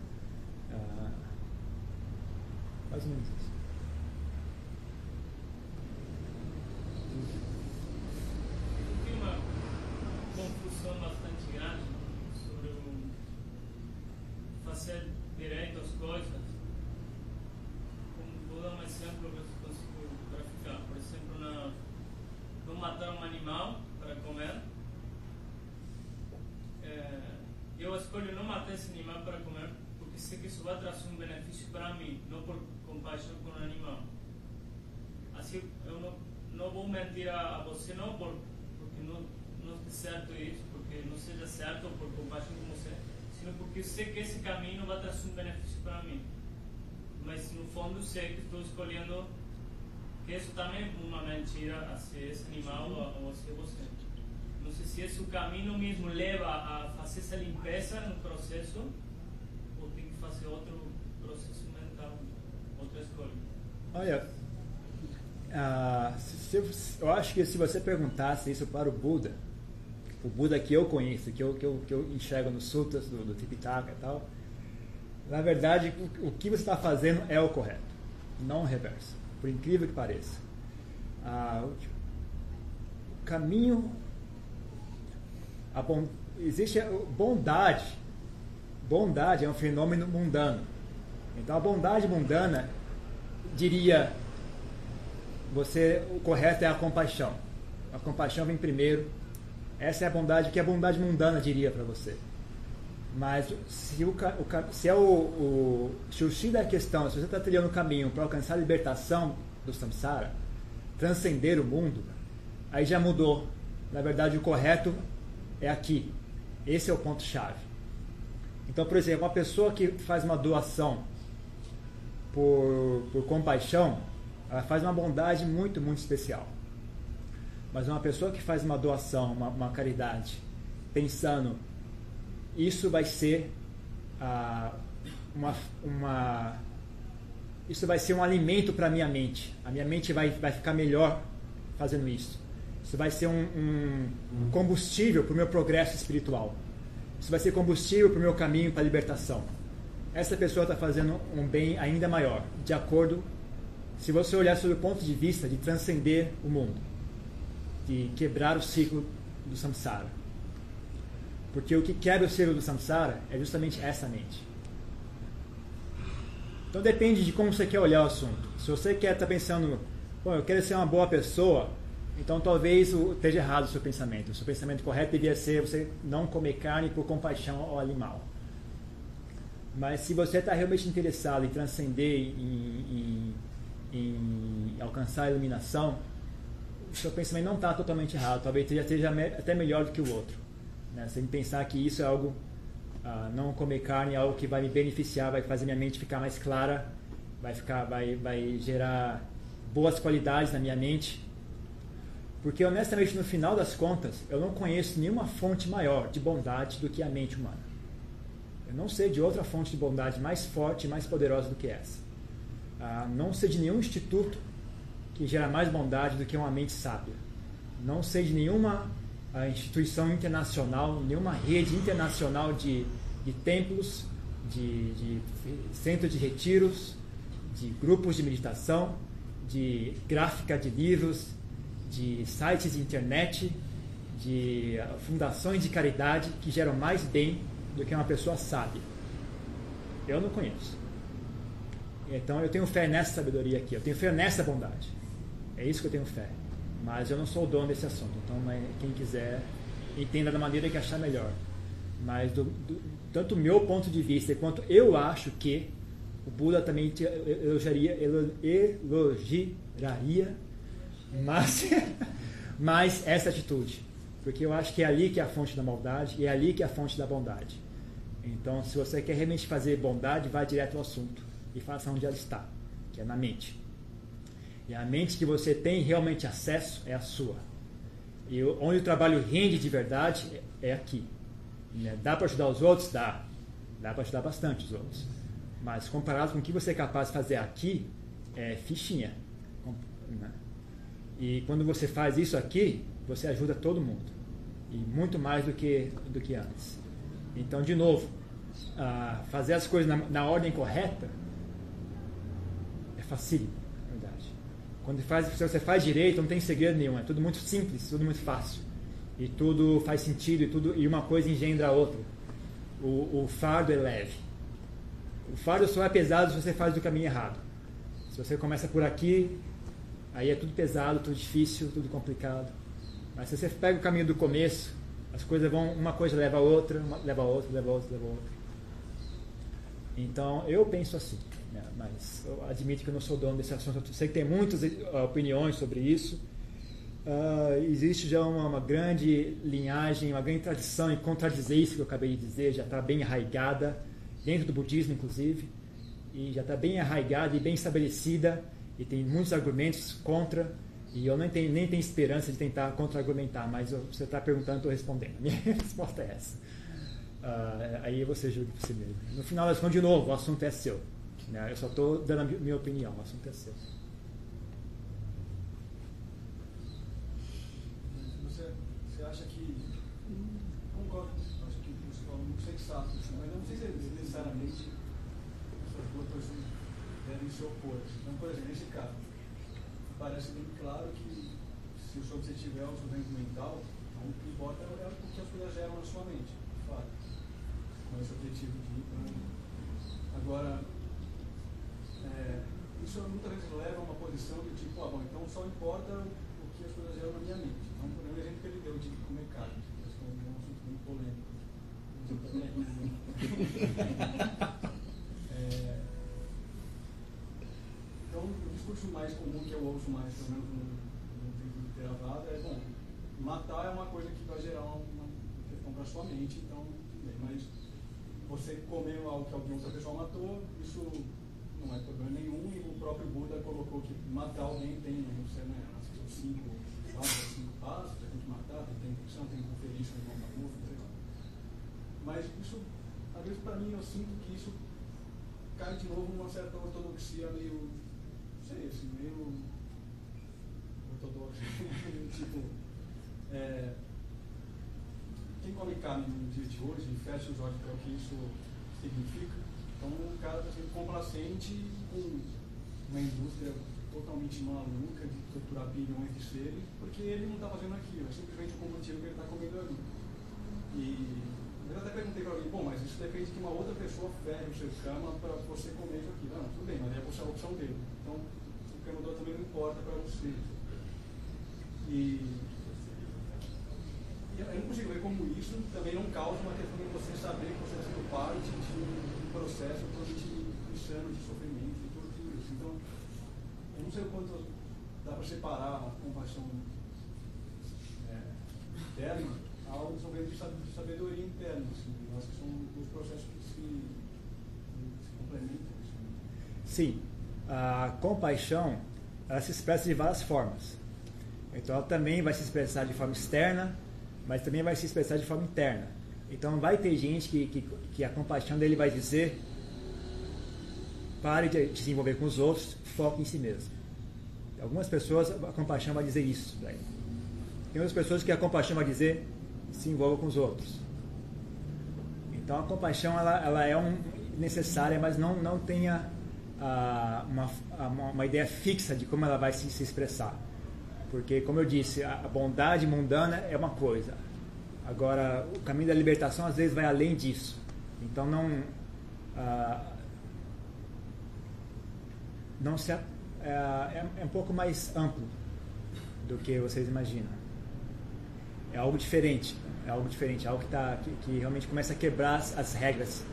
Ah, mais ou menos isso. Tem uma confusão bastante grande sobre o fazer direito às coisas dar um exemplo que eu consigo graficar. Por exemplo, na, vou matar um animal para comer. É, eu escolho não matar esse animal para comer porque sei que isso vai trazer um benefício para mim, não por compaixão com o animal. Assim, eu não, não vou mentir a, a você, não por, porque não, não é certo isso, porque não seja certo por compaixão com você, sino porque eu sei que esse caminho vai trazer um benefício para mim mas no fundo sei que estou escolhendo Porque isso também é a ser esse animal ou a ser você. Não sei se esse caminho mesmo leva a fazer essa limpeza no processo ou tem que fazer outro processo mental, outra escolha. Olha, ah, se- se- eu acho que se você perguntasse isso para o Buda, o Buda que eu conheço, que eu, que eu, que eu enxergo nos sutras do, do Tipitaka e tal, na verdade, o, o que você está fazendo é o correto, não o reverso, por incrível que pareça. Ah, o, caminho, a existe a bondade, bondade é um fenômeno mundano. Então a bondade mundana diria você o correto é a compaixão. A compaixão vem primeiro. Essa é a bondade que a bondade mundana diria para você. Mas se, o, o se é o, o o da questão, se você está trilhando o caminho para alcançar a libertação do samsara, transcender o mundo, aí já mudou. Na verdade, o correto é aqui. Esse é o ponto chave. Então, por exemplo, uma pessoa que faz uma doação por, por compaixão, ela faz uma bondade muito, muito especial. Mas uma pessoa que faz uma doação, uma, uma caridade, pensando, isso vai ser ah, uma, uma. Isso vai ser um alimento para a minha mente. A minha mente vai, vai ficar melhor fazendo isso. Isso vai ser um, um- combustível para o meu progresso espiritual. Isso vai ser combustível para o meu caminho para a libertação. Essa pessoa está fazendo um bem ainda maior, de acordo, se você olhar sob o ponto de vista de transcender o mundo, de quebrar o ciclo do samsara. Porque o que quebra o ciclo do samsara é justamente essa mente. Então depende de como você quer olhar o assunto. Se você quer estar pensando, Pô, eu quero ser uma boa pessoa, então talvez esteja errado o seu pensamento. O seu pensamento correto devia ser você não comer carne por compaixão ao animal. Mas se você está realmente interessado em transcender, em, em- em alcançar a iluminação, o seu pensamento não está totalmente errado. Talvez me- até melhor do que o outro. Né? Que pensar que isso é algo, ah, não comer carne é algo que vai me beneficiar, vai fazer minha mente ficar mais clara, vai, ficar, vai, vai gerar boas qualidades na minha mente. Porque honestamente, no final das contas, eu não conheço nenhuma fonte maior de bondade do que a mente humana. Eu não sei de outra fonte de bondade mais forte e mais poderosa do que essa. Ah, não sei de nenhum instituto que gera mais bondade do que uma mente sábia. Não sei de nenhuma ah, instituição internacional, nenhuma rede internacional de, de templos, de, de centros de retiros, de grupos de meditação, de gráfica de livros, de sites de internet, de ah, fundações de caridade que geram mais bem do que uma pessoa sábia. Eu não conheço. Então eu tenho fé nessa sabedoria aqui, eu tenho fé nessa bondade. É isso que eu tenho fé. Mas eu não sou o dono desse assunto. Então quem quiser entenda da maneira que achar melhor. Mas do, do, tanto o meu ponto de vista quanto eu acho que o Buda também te elogiaria, elo- elogiaria mas, mas essa atitude. Porque eu acho que é ali que é a fonte da maldade e é ali que é a fonte da bondade. Então, se você quer realmente fazer bondade, vá direto ao assunto e faça onde ela está, que é na mente. E a mente que você tem realmente acesso é a sua. E onde o trabalho rende de verdade é é aqui. Né? Dá para ajudar os outros? Dá. Dá para ajudar bastante os outros. Mas comparado com o que você é capaz de fazer aqui, é fichinha. Né? E quando você faz isso aqui, você ajuda todo mundo. E muito mais do que, do que antes. Então, de novo, ah, fazer as coisas na, na ordem correta é facílimo. Quando faz, você faz direito, não tem segredo nenhum. É tudo muito simples, tudo muito fácil. E tudo faz sentido, e, tudo, e uma coisa engendra a outra. O, o fardo é leve. O fardo só é pesado se você faz do caminho errado. Se você começa por aqui, aí é tudo pesado, tudo difícil, tudo complicado. Mas se você pega o caminho do começo, as coisas vão, uma coisa leva a outra, uma leva a outra, leva a outra, leva a outra. Então, eu penso assim? Eu admito que eu não sou dono desse assunto. Eu sei que tem muitas eh, opiniões sobre isso. Ah, existe já uma, uma grande linhagem, uma grande tradição em contradizer isso que eu acabei de dizer, já está bem arraigada, dentro do budismo, inclusive, e já está bem arraigada e bem estabelecida e tem muitos argumentos contra, e eu nem tenho, nem tenho esperança de tentar contra-argumentar, mas você está perguntando, estou respondendo. Minha resposta é essa. Uh, aí você julga por si mesmo. No final das contas, de novo, o assunto é seu. Né? Eu só estou dando a minha opinião, o assunto é seu. Você, acha que. Concordo, acho que você falou muito sensato, assim, mas eu não sei se necessariamente essas duas pessoas devem se opor. Então, por exemplo, nesse caso, parece bem claro que se o seu objetivo é o sustento mental, então o que importa é o que as coisas geram na sua mente, de fato. Com esse objetivo de. Então, agora, é, isso muitas vezes leva a uma posição de tipo, ah, bom, então só importa o que as coisas geram na minha mente. Então, por exemplo, o exemplo que ele deu de comer carne, que é um assunto muito polêmico. é, então, o discurso mais comum que eu ouço mais, pelo menos no, tempo Theravada, é, bom, matar é uma coisa que vai gerar uma, questão para sua mente, então, mas você comer algo que alguém outra pessoa matou, isso não é problema nenhum, e o próprio Buda colocou que matar alguém tem, não sei, né, são cinco, quatro, cinco passos, tem que matar, tem que intenção, tem que conferir isso no não sei lá. Mas isso, às vezes para mim eu sinto que isso cai de novo numa certa ortodoxia meio, não sei, assim, meio ortodoxa, tipo, é, quem come carne no dia de hoje fecha os olhos para o que isso significa, então o cara está sendo complacente com uma indústria totalmente maluca de torturar bilhões de seres, porque ele não está fazendo aquilo, é simplesmente o combustível que ele está comendo ali. E eu até perguntei para alguém, bom, mas isso depende que uma outra pessoa ferre o seu cama para você comer isso aqui. Não, tudo bem, mas é a opção dele. Então, o queimador também não importa para você. E, eu não consigo ver como isso também não causa uma questão de você saber que você está sendo parte de processo totalmente insano de sofrimento e tortura. Então, eu não sei o quanto dá para separar a compaixão é, interna algo sobre de sabedoria interna. Assim. Eu acho que são dois processos que se, se complementam. Assim. Sim. A compaixão ela se expressa de várias formas. Então, ela também vai se expressar de forma externa, mas também vai se expressar de forma interna. Então vai ter gente que, que, que a compaixão dele vai dizer pare de se envolver com os outros, foque em si mesmo. Algumas pessoas a compaixão vai dizer isso. Tem outras pessoas que a compaixão vai dizer se envolva com os outros. Então a compaixão ela, ela é um, necessária, mas não, não tenha ah, uma, uma ideia fixa de como ela vai se, se expressar. Porque, como eu disse, a bondade mundana é uma coisa, Agora, o caminho da libertação às vezes vai além disso. Então não ah, não se é, é, é, um pouco mais amplo do que vocês imaginam. É algo diferente, é algo diferente, é algo que, tá, que, que realmente começa a quebrar as, as regras,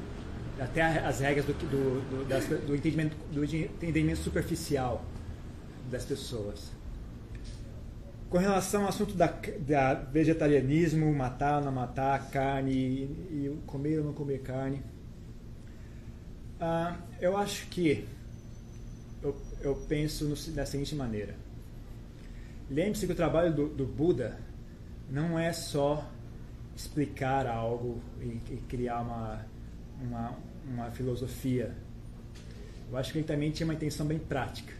até as regras do, do, do, das, do, entendimento, do entendimento superficial das pessoas. Com relação ao assunto da, da vegetarianismo, matar ou não matar, carne, e, comer ou não comer carne, uh, eu acho que eu, eu penso no, da seguinte maneira. Lembre-se que o trabalho do, do, Buda não é só explicar algo e, e criar uma, uma, uma filosofia. Eu acho que ele também tinha uma intenção bem prática.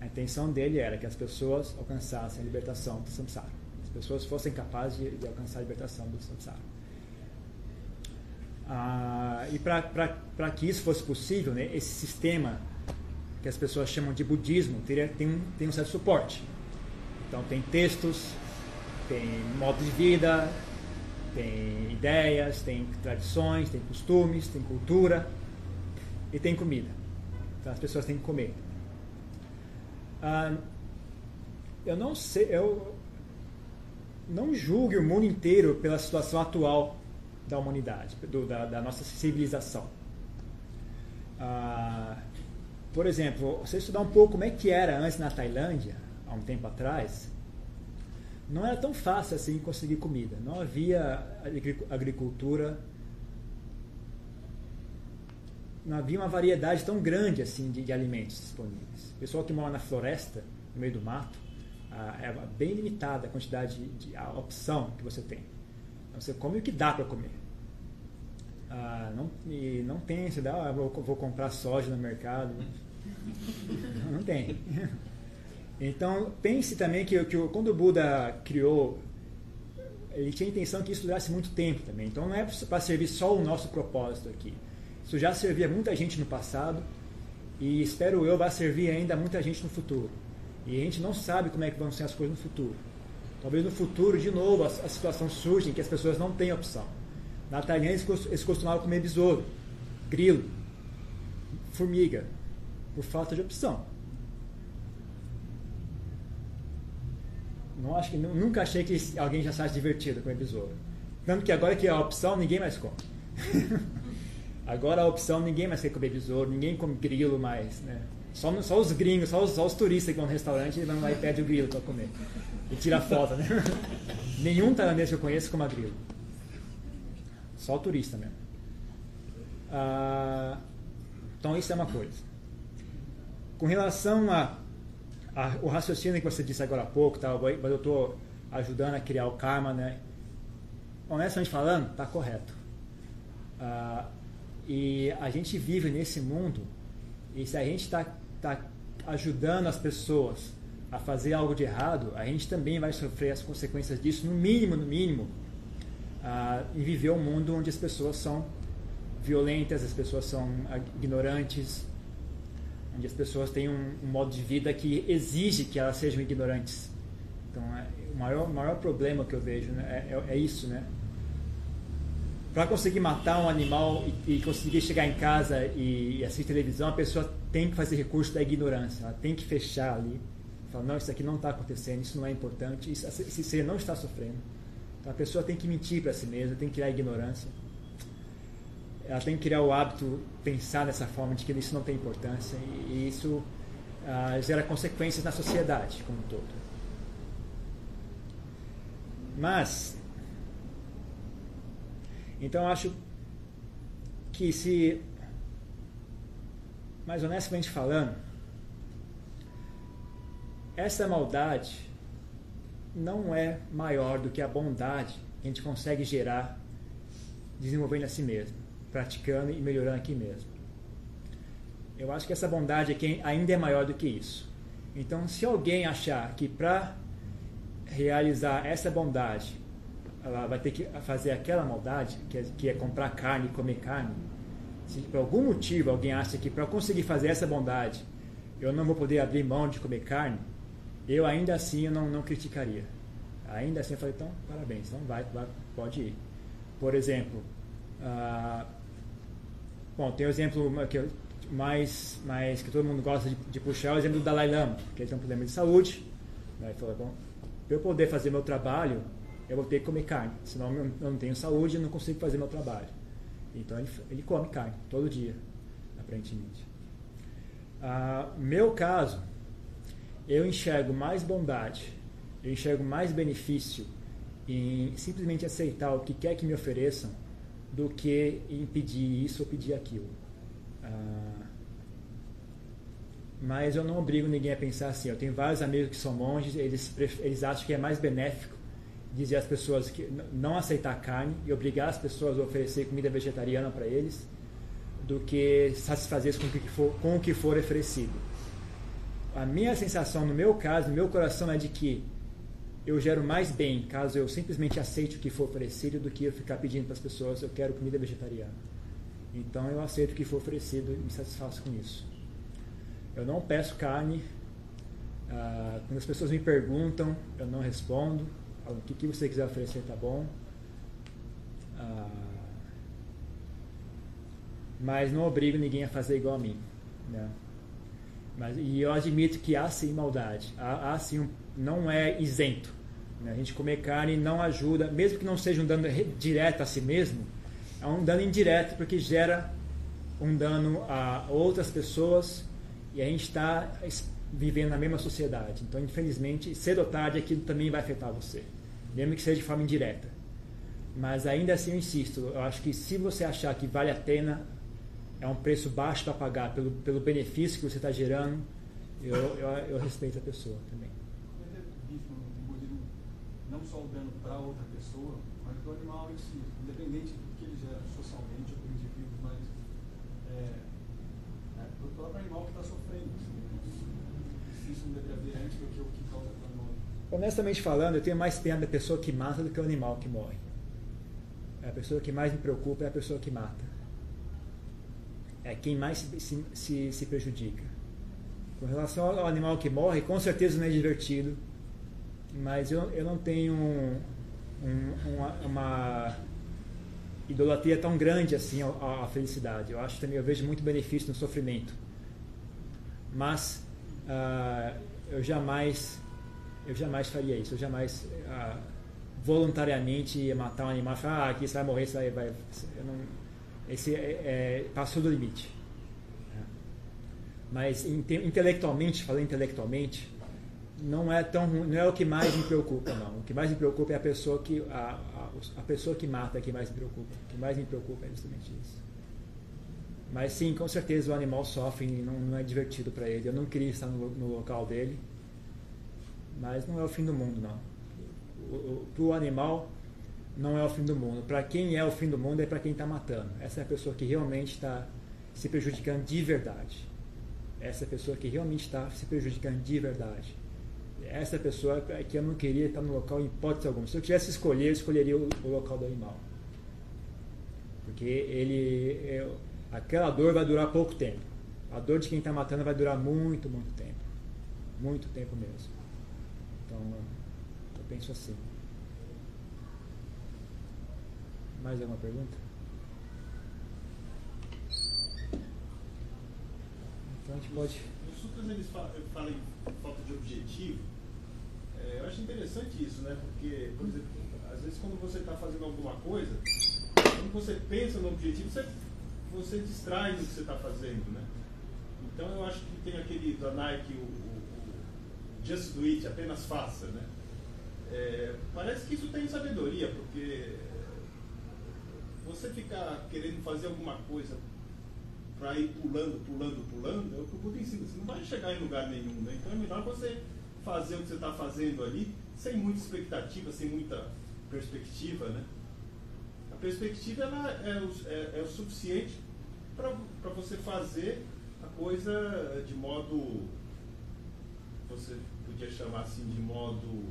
A intenção dele era que as pessoas alcançassem a libertação do samsara. As pessoas fossem capazes de, de alcançar a libertação do samsara. Ah, e para que isso fosse possível, né, esse sistema que as pessoas chamam de budismo teria, tem, um, tem um certo suporte. Então tem textos, tem modo de vida, tem ideias, tem tradições, tem costumes, tem cultura e tem comida. Então as pessoas têm que comer. Ah, eu não sei, eu não julgue o mundo inteiro pela situação atual da humanidade, do, da, da, nossa civilização. Ah, por exemplo, você estudar um pouco como é que era antes na Tailândia, há um tempo atrás, não era tão fácil assim conseguir comida. Não havia agricultura não havia uma variedade tão grande assim de, de alimentos disponíveis. O pessoal que mora na floresta, no meio do mato, ah, é bem limitada a quantidade de, a opção que você tem. Então, você come o que dá para comer. Ah, não, e não tem, você dá, ah, vou, vou comprar soja no mercado. Não, não tem. Então, pense também que, que quando o Buda criou, ele tinha a intenção que isso durasse muito tempo também. Então, não é para servir só o nosso propósito aqui. Isso já servia muita gente no passado e espero eu vai servir ainda muita gente no futuro. E a gente não sabe como é que vão ser as coisas no futuro. Talvez no futuro, de novo, a, a situação surge em que as pessoas não têm opção. Na Tailândia, eles costumavam comer besouro, grilo, formiga, por falta de opção. Não acho que, nunca achei que alguém já achasse divertido comer besouro. Tanto que agora que é a opção, ninguém mais come. agora a opção, ninguém mais quer comer besouro, ninguém come grilo mais. Né? Só, só os gringos, só os, só os turistas que vão no restaurante e vão lá e pedem o grilo para comer. E tira foto, né? Nenhum tailandês que eu conheço come grilo. Só o turista mesmo. Ah, então isso é uma coisa. Com relação a, a, o raciocínio que você disse agora há pouco, tá, mas eu estou ajudando a criar o karma, né? Honestamente falando, está correto. Ah, e a gente vive nesse mundo e se a gente está tá ajudando as pessoas a fazer algo de errado, a gente também vai sofrer as consequências disso, no mínimo, no mínimo, uh, e viver um mundo onde as pessoas são violentas, as pessoas são ignorantes, onde as pessoas têm um, um modo de vida que exige que elas sejam ignorantes. Então, é, o maior, maior problema que eu vejo né, é, é, é isso, né? Para conseguir matar um animal e, e, conseguir chegar em casa e, e assistir televisão, a pessoa tem que fazer recurso da ignorância. Ela tem que fechar ali. Falar, não, isso aqui não está acontecendo, isso não é importante, isso, ser não está sofrendo. Então a pessoa tem que mentir para si mesma, tem que criar ignorância. Ela tem que criar o hábito pensar dessa forma de que isso não tem importância e, isso ah, gera consequências na sociedade como um todo. Mas, então acho que se, mais honestamente falando, essa maldade não é maior do que a bondade que a gente consegue gerar desenvolvendo a si mesmo, praticando e melhorando aqui mesmo. Eu acho que essa bondade aqui ainda é maior do que isso. Então, se alguém achar que para realizar essa bondade, ela vai ter que fazer aquela maldade, que é, que é comprar carne e comer carne, se por algum motivo alguém acha que para conseguir fazer essa bondade eu não vou poder abrir mão de comer carne, eu ainda assim eu não, não criticaria. Ainda assim eu falei, então, parabéns, então vai, vai pode ir. Por exemplo, ah, bom, tem o exemplo que mais, mais que todo mundo gosta de, de puxar, é o exemplo do Dalai Lama, que ele tem um problema de saúde. Né? Ele falou, bom, para eu poder fazer meu trabalho, eu vou ter que comer carne, senão eu não tenho saúde e não consigo fazer meu trabalho. Então ele, ele come carne todo dia, aparentemente. Ah, meu caso, eu enxergo mais bondade, eu enxergo mais benefício em simplesmente aceitar o que quer que me ofereçam do que em pedir isso ou pedir aquilo. Ah, mas eu não obrigo ninguém a pensar assim. Eu tenho vários amigos que são monges, eles, eles acham que é mais benéfico dizer às pessoas que não aceitar carne e obrigar as pessoas a oferecer comida vegetariana para eles do que satisfazer com o que for, com o que for oferecido a minha sensação, no meu caso, no meu coração, é de que eu gero mais bem caso eu simplesmente aceite o que for oferecido do que eu ficar pedindo para as pessoas eu quero comida vegetariana. Então eu aceito o que for oferecido e me satisfaço com isso. Eu não peço carne. Ah, quando as pessoas me perguntam, eu não respondo. O que, que você quiser oferecer tá bom. Ah, mas não obrigo ninguém a fazer igual a mim. Né? Mas, e eu admito que há sim maldade, há, há sim não é isento. Né? A gente comer carne não ajuda, mesmo que não seja um dano direto a si mesmo, é um dano indireto porque gera um dano a outras pessoas e a gente está vivendo na mesma sociedade. Então, infelizmente, cedo ou tarde aquilo também vai afetar você, mesmo que seja de forma indireta. Mas ainda assim eu insisto, eu acho que se você achar que vale a pena é um preço baixo para pagar pelo, pelo benefício que você está gerando, eu, eu, eu respeito a pessoa também. É não só o dano para outra pessoa, mas do animal em si, independente do que ele gera socialmente ou para indivíduos, mas é, é para o próprio animal que está sofrendo. Assim, né? Isso não deve haver antes do que o que. Honestamente falando, eu tenho mais pena da pessoa que mata do que o animal que morre. A pessoa que mais me preocupa é a pessoa que mata. É quem mais se, se, se, se prejudica. Com relação ao animal que morre, com certeza não é divertido, mas eu, eu não tenho um, um, uma, uma, idolatria tão grande assim à, à, felicidade. Eu acho também eu vejo muito benefício no sofrimento, mas uh, eu jamais eu jamais faria isso. Eu jamais uh, voluntariamente ia matar um animal. E falar, ah, aqui você vai morrer, você vai, vai não, esse é, é, passou do limite. Mas intelectualmente, falando intelectualmente, não é tão não é o que mais me preocupa não o que mais me preocupa é a pessoa que a, a, a pessoa que mata que mais me preocupa o que mais me preocupa é justamente isso mas sim com certeza o animal sofre não, não é divertido para ele eu não queria estar no, no, local dele mas não é o fim do mundo não para o animal não é o fim do mundo para quem é o fim do mundo é para quem está matando essa é a pessoa que realmente está se prejudicando de verdade essa é a pessoa que realmente está se prejudicando de verdade essa pessoa é que eu não queria estar no local em hipótese alguma. Se eu tivesse escolher, eu escolheria o, o local do animal. Porque ele, é, aquela dor vai durar pouco tempo. A dor de quem está matando vai durar muito, muito tempo. Muito tempo mesmo. Então, eu penso assim. Mais alguma pergunta? Então a gente pode. Os sutras eles falam em falta de objetivo é, eu acho interessante isso, né? Porque, por exemplo, às vezes quando você está fazendo alguma coisa, quando você pensa no objetivo, você, você distrai do que você está fazendo, né? Então eu acho que tem aquele da Nike, o Just Do It, apenas faça, né? É, parece que isso tem sabedoria, porque você ficar querendo fazer alguma coisa para ir pulando, pulando, pulando, é o que o Buda ensina, você não vai chegar em lugar nenhum, né? Então é melhor você fazer o que você está fazendo ali, sem muita expectativa, sem muita perspectiva, né? A perspectiva ela é, o, é, é o suficiente para você fazer a coisa de modo, você podia chamar assim, de modo,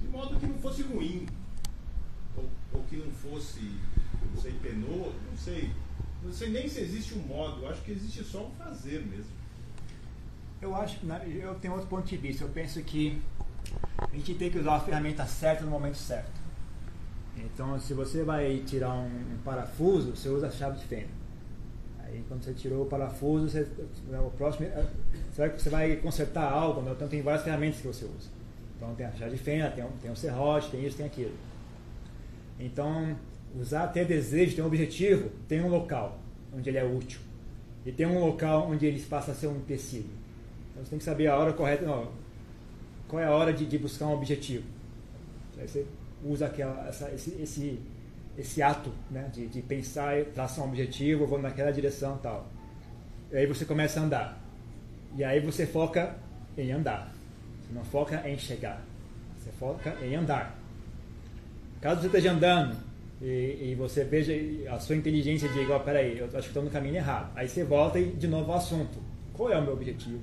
de modo que não fosse ruim, ou, ou que não fosse, não sei, penoso, não sei, não sei nem se existe um modo, acho que existe só um fazer mesmo. Eu acho, né, eu tenho outro ponto de vista. Eu penso que a gente tem que usar a ferramenta certa no momento certo. Então, se você vai tirar um, um parafuso, você usa a chave de fenda. Aí, quando você tirou o parafuso, você, né, o próximo, é, você vai consertar algo. Né? Então, tem várias ferramentas que você usa. Então, tem a chave de fenda, tem, tem o serrote, tem isso, tem aquilo. Então, usar ter desejo, ter um objetivo, tem um local onde ele é útil. E tem um local onde ele passa a ser um empecilho. Então você tem que saber a hora correta, não, qual é a hora de, de buscar um objetivo. Aí você usa aquela, essa, esse, esse, esse ato né, de, de pensar, traçar um objetivo, vou naquela direção tal. E aí você começa a andar. E aí você foca em andar. Você não foca em chegar. Você foca em andar. Caso você esteja andando e, e você veja a sua inteligência diga, oh, peraí, eu acho que estou no caminho errado. Aí você volta e de novo ao assunto. Qual é o meu objetivo?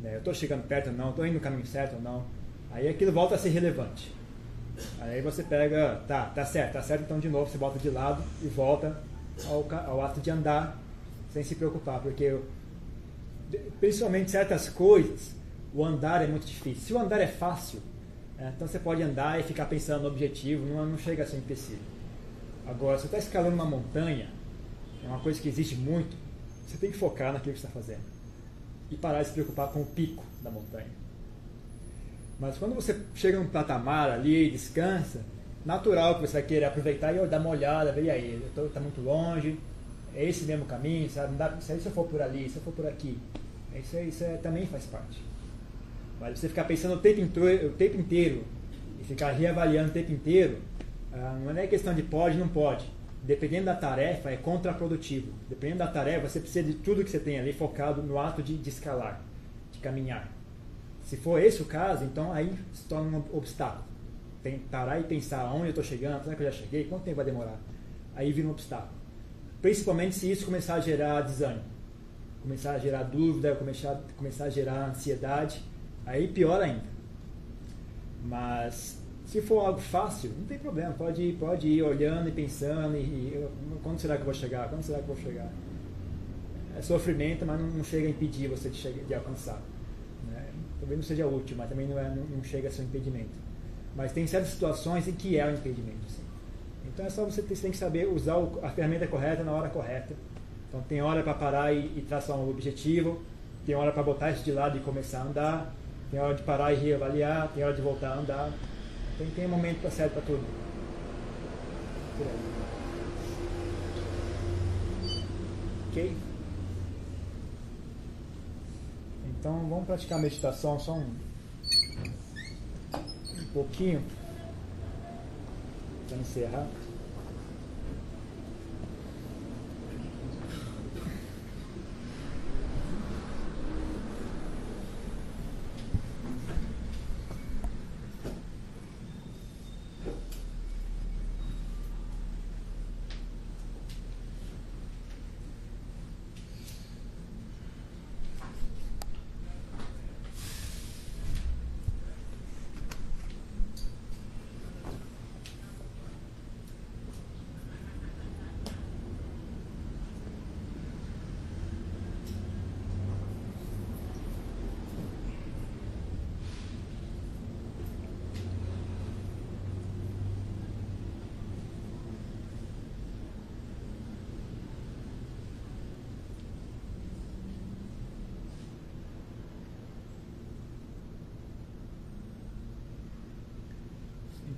Né? Eu estou chegando perto ou não? Estou indo no caminho certo ou não? Aí aquilo volta a ser relevante. Aí você pega, tá, tá certo, tá certo, então de novo você volta de lado e volta ao, ao ato de andar sem se preocupar, porque principalmente certas coisas, o andar é muito difícil. Se o andar é fácil, é, então você pode andar e ficar pensando no objetivo, não, não chega a ser empecilho. Agora, se você está escalando uma montanha, é uma coisa que existe muito, você tem que focar naquilo que está fazendo e parar de se preocupar com o pico da montanha. Mas quando você chega num patamar ali, descansa, natural que você vai querer aproveitar e dar uma olhada, ver aí, está muito longe, é esse mesmo caminho, sabe? Não dá, se eu for por ali, se eu for por aqui, isso, isso é, também faz parte. Mas você ficar pensando o tempo inteiro, o tempo inteiro e ficar reavaliando o tempo inteiro, ah, não é questão de pode, não pode. dependendo da tarefa, é contraprodutivo. Dependendo da tarefa, você precisa de tudo que você tem ali focado no ato de, de escalar, de caminhar. Se for esse o caso, então aí se torna um obstáculo. Parar e pensar onde eu estou chegando, será que eu já cheguei, quanto tempo vai demorar? Aí vira um obstáculo. Principalmente se isso começar a gerar desânimo, começar a gerar dúvida, começar, começar a gerar ansiedade, aí pior ainda. Mas se for algo fácil, não tem problema, pode ir, pode ir olhando e pensando, e, e quando será que eu vou chegar? Quando será que eu vou chegar? É sofrimento, mas não, não chega a impedir você de, chegar, de alcançar. Talvez não seja útil, mas também não, é, não, chega a ser um impedimento. Mas tem certas situações em que é um impedimento. Então é só você ter, tem que saber usar a ferramenta correta na hora correta. Então tem hora para parar e, e, traçar um objetivo, tem hora para botar isso de lado e começar a andar, tem hora de parar e reavaliar, tem hora de voltar a andar. Tem, tem um momento certo para tudo. Por aí. Ok? Então vamos praticar meditação só um, um pouquinho para encerrar.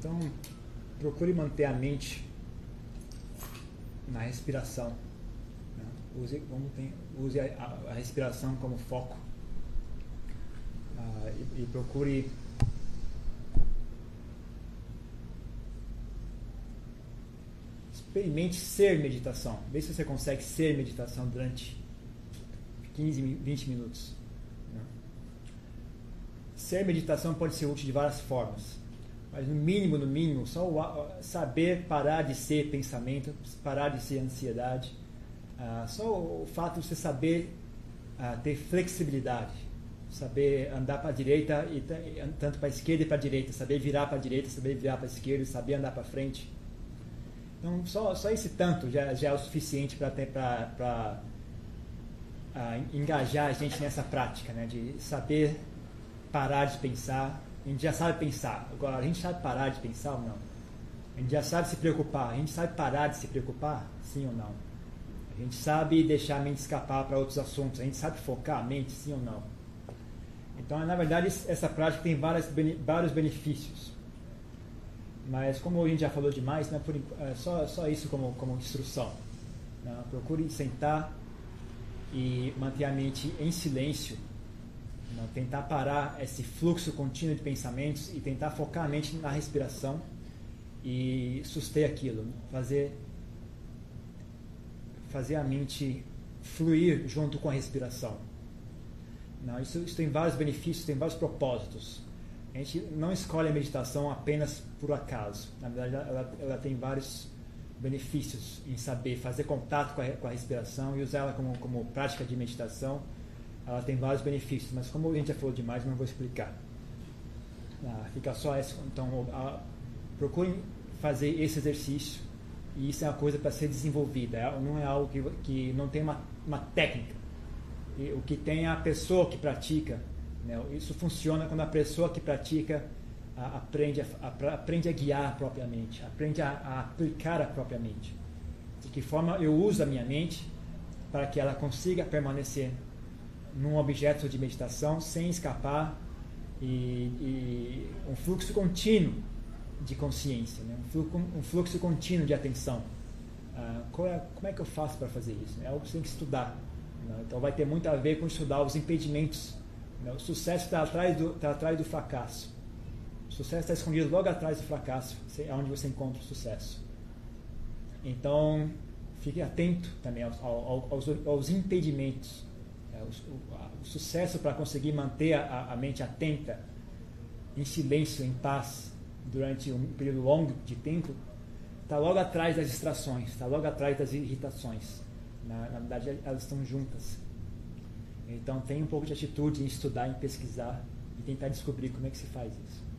Então, procure manter a mente na respiração. Né? Use, ter, use a, a, respiração como foco. Ah, e, e procure experimente ser meditação. Vê se você consegue ser meditação durante 15, 20 minutos. Né? Ser meditação pode ser útil de várias formas mas no mínimo, no mínimo, só o, saber parar de ser pensamento, parar de ser ansiedade. Ah, só o fato de você saber ah, ter flexibilidade, saber andar para a direita e tanto para a esquerda e para a direita, saber virar para a direita, saber virar para a esquerda, saber andar para frente. Então, só, só esse tanto já, já é o suficiente para ah, engajar a gente nessa prática, né? de saber parar de pensar, a gente já sabe pensar. Agora, a gente sabe parar de pensar ou não? A gente já sabe se preocupar. A gente sabe parar de se preocupar? Sim ou não? A gente sabe deixar a mente escapar para outros assuntos. A gente sabe focar a mente? Sim ou não? Então, na verdade, essa prática tem várias, vários benefícios. Mas, como a gente já falou demais, né, por, é só, só isso como, como instrução. Né? Procure sentar e manter a mente em silêncio? Tentar parar esse fluxo contínuo de pensamentos e tentar focar a mente na respiração e suster aquilo. Né? Fazer, fazer a mente fluir junto com a respiração. Não, isso, isso tem vários benefícios, tem vários propósitos. A gente não escolhe a meditação apenas por acaso. Na verdade, ela, ela tem vários benefícios em saber fazer contato com a, com a respiração e usar ela como, como prática de meditação ela tem vários benefícios, mas como a gente já falou demais, não vou explicar. Ah, fica só esse. Então, ah, procurem fazer esse exercício e isso é uma coisa para ser desenvolvida. É, não é algo que, que não tem uma, uma técnica. E o que tem é a pessoa que pratica. Né? Isso funciona quando a pessoa que pratica a, aprende, a, a, aprende a guiar propriamente, aprende a, a aplicar a própria mente. De que forma eu uso a minha mente para que ela consiga permanecer num objeto de meditação sem escapar e, e um fluxo contínuo de consciência, né? um, fluxo, um, fluxo, contínuo de atenção. Ah, é, como é que eu faço para fazer isso? É algo que você tem que estudar. Né? Então vai ter muito a ver com estudar os impedimentos. Né? O sucesso está atrás, do, tá atrás do fracasso. O sucesso está escondido logo atrás do fracasso, é onde você encontra o sucesso. Então, fique atento também aos, aos, aos impedimentos. O, o, o, sucesso para conseguir manter a, a mente atenta, em silêncio, em paz, durante um período longo de tempo, está logo atrás das distrações, está logo atrás das irritações. Na, na verdade, elas estão juntas. Então, tenha um pouco de atitude em estudar, em pesquisar e tentar descobrir como é que se faz isso.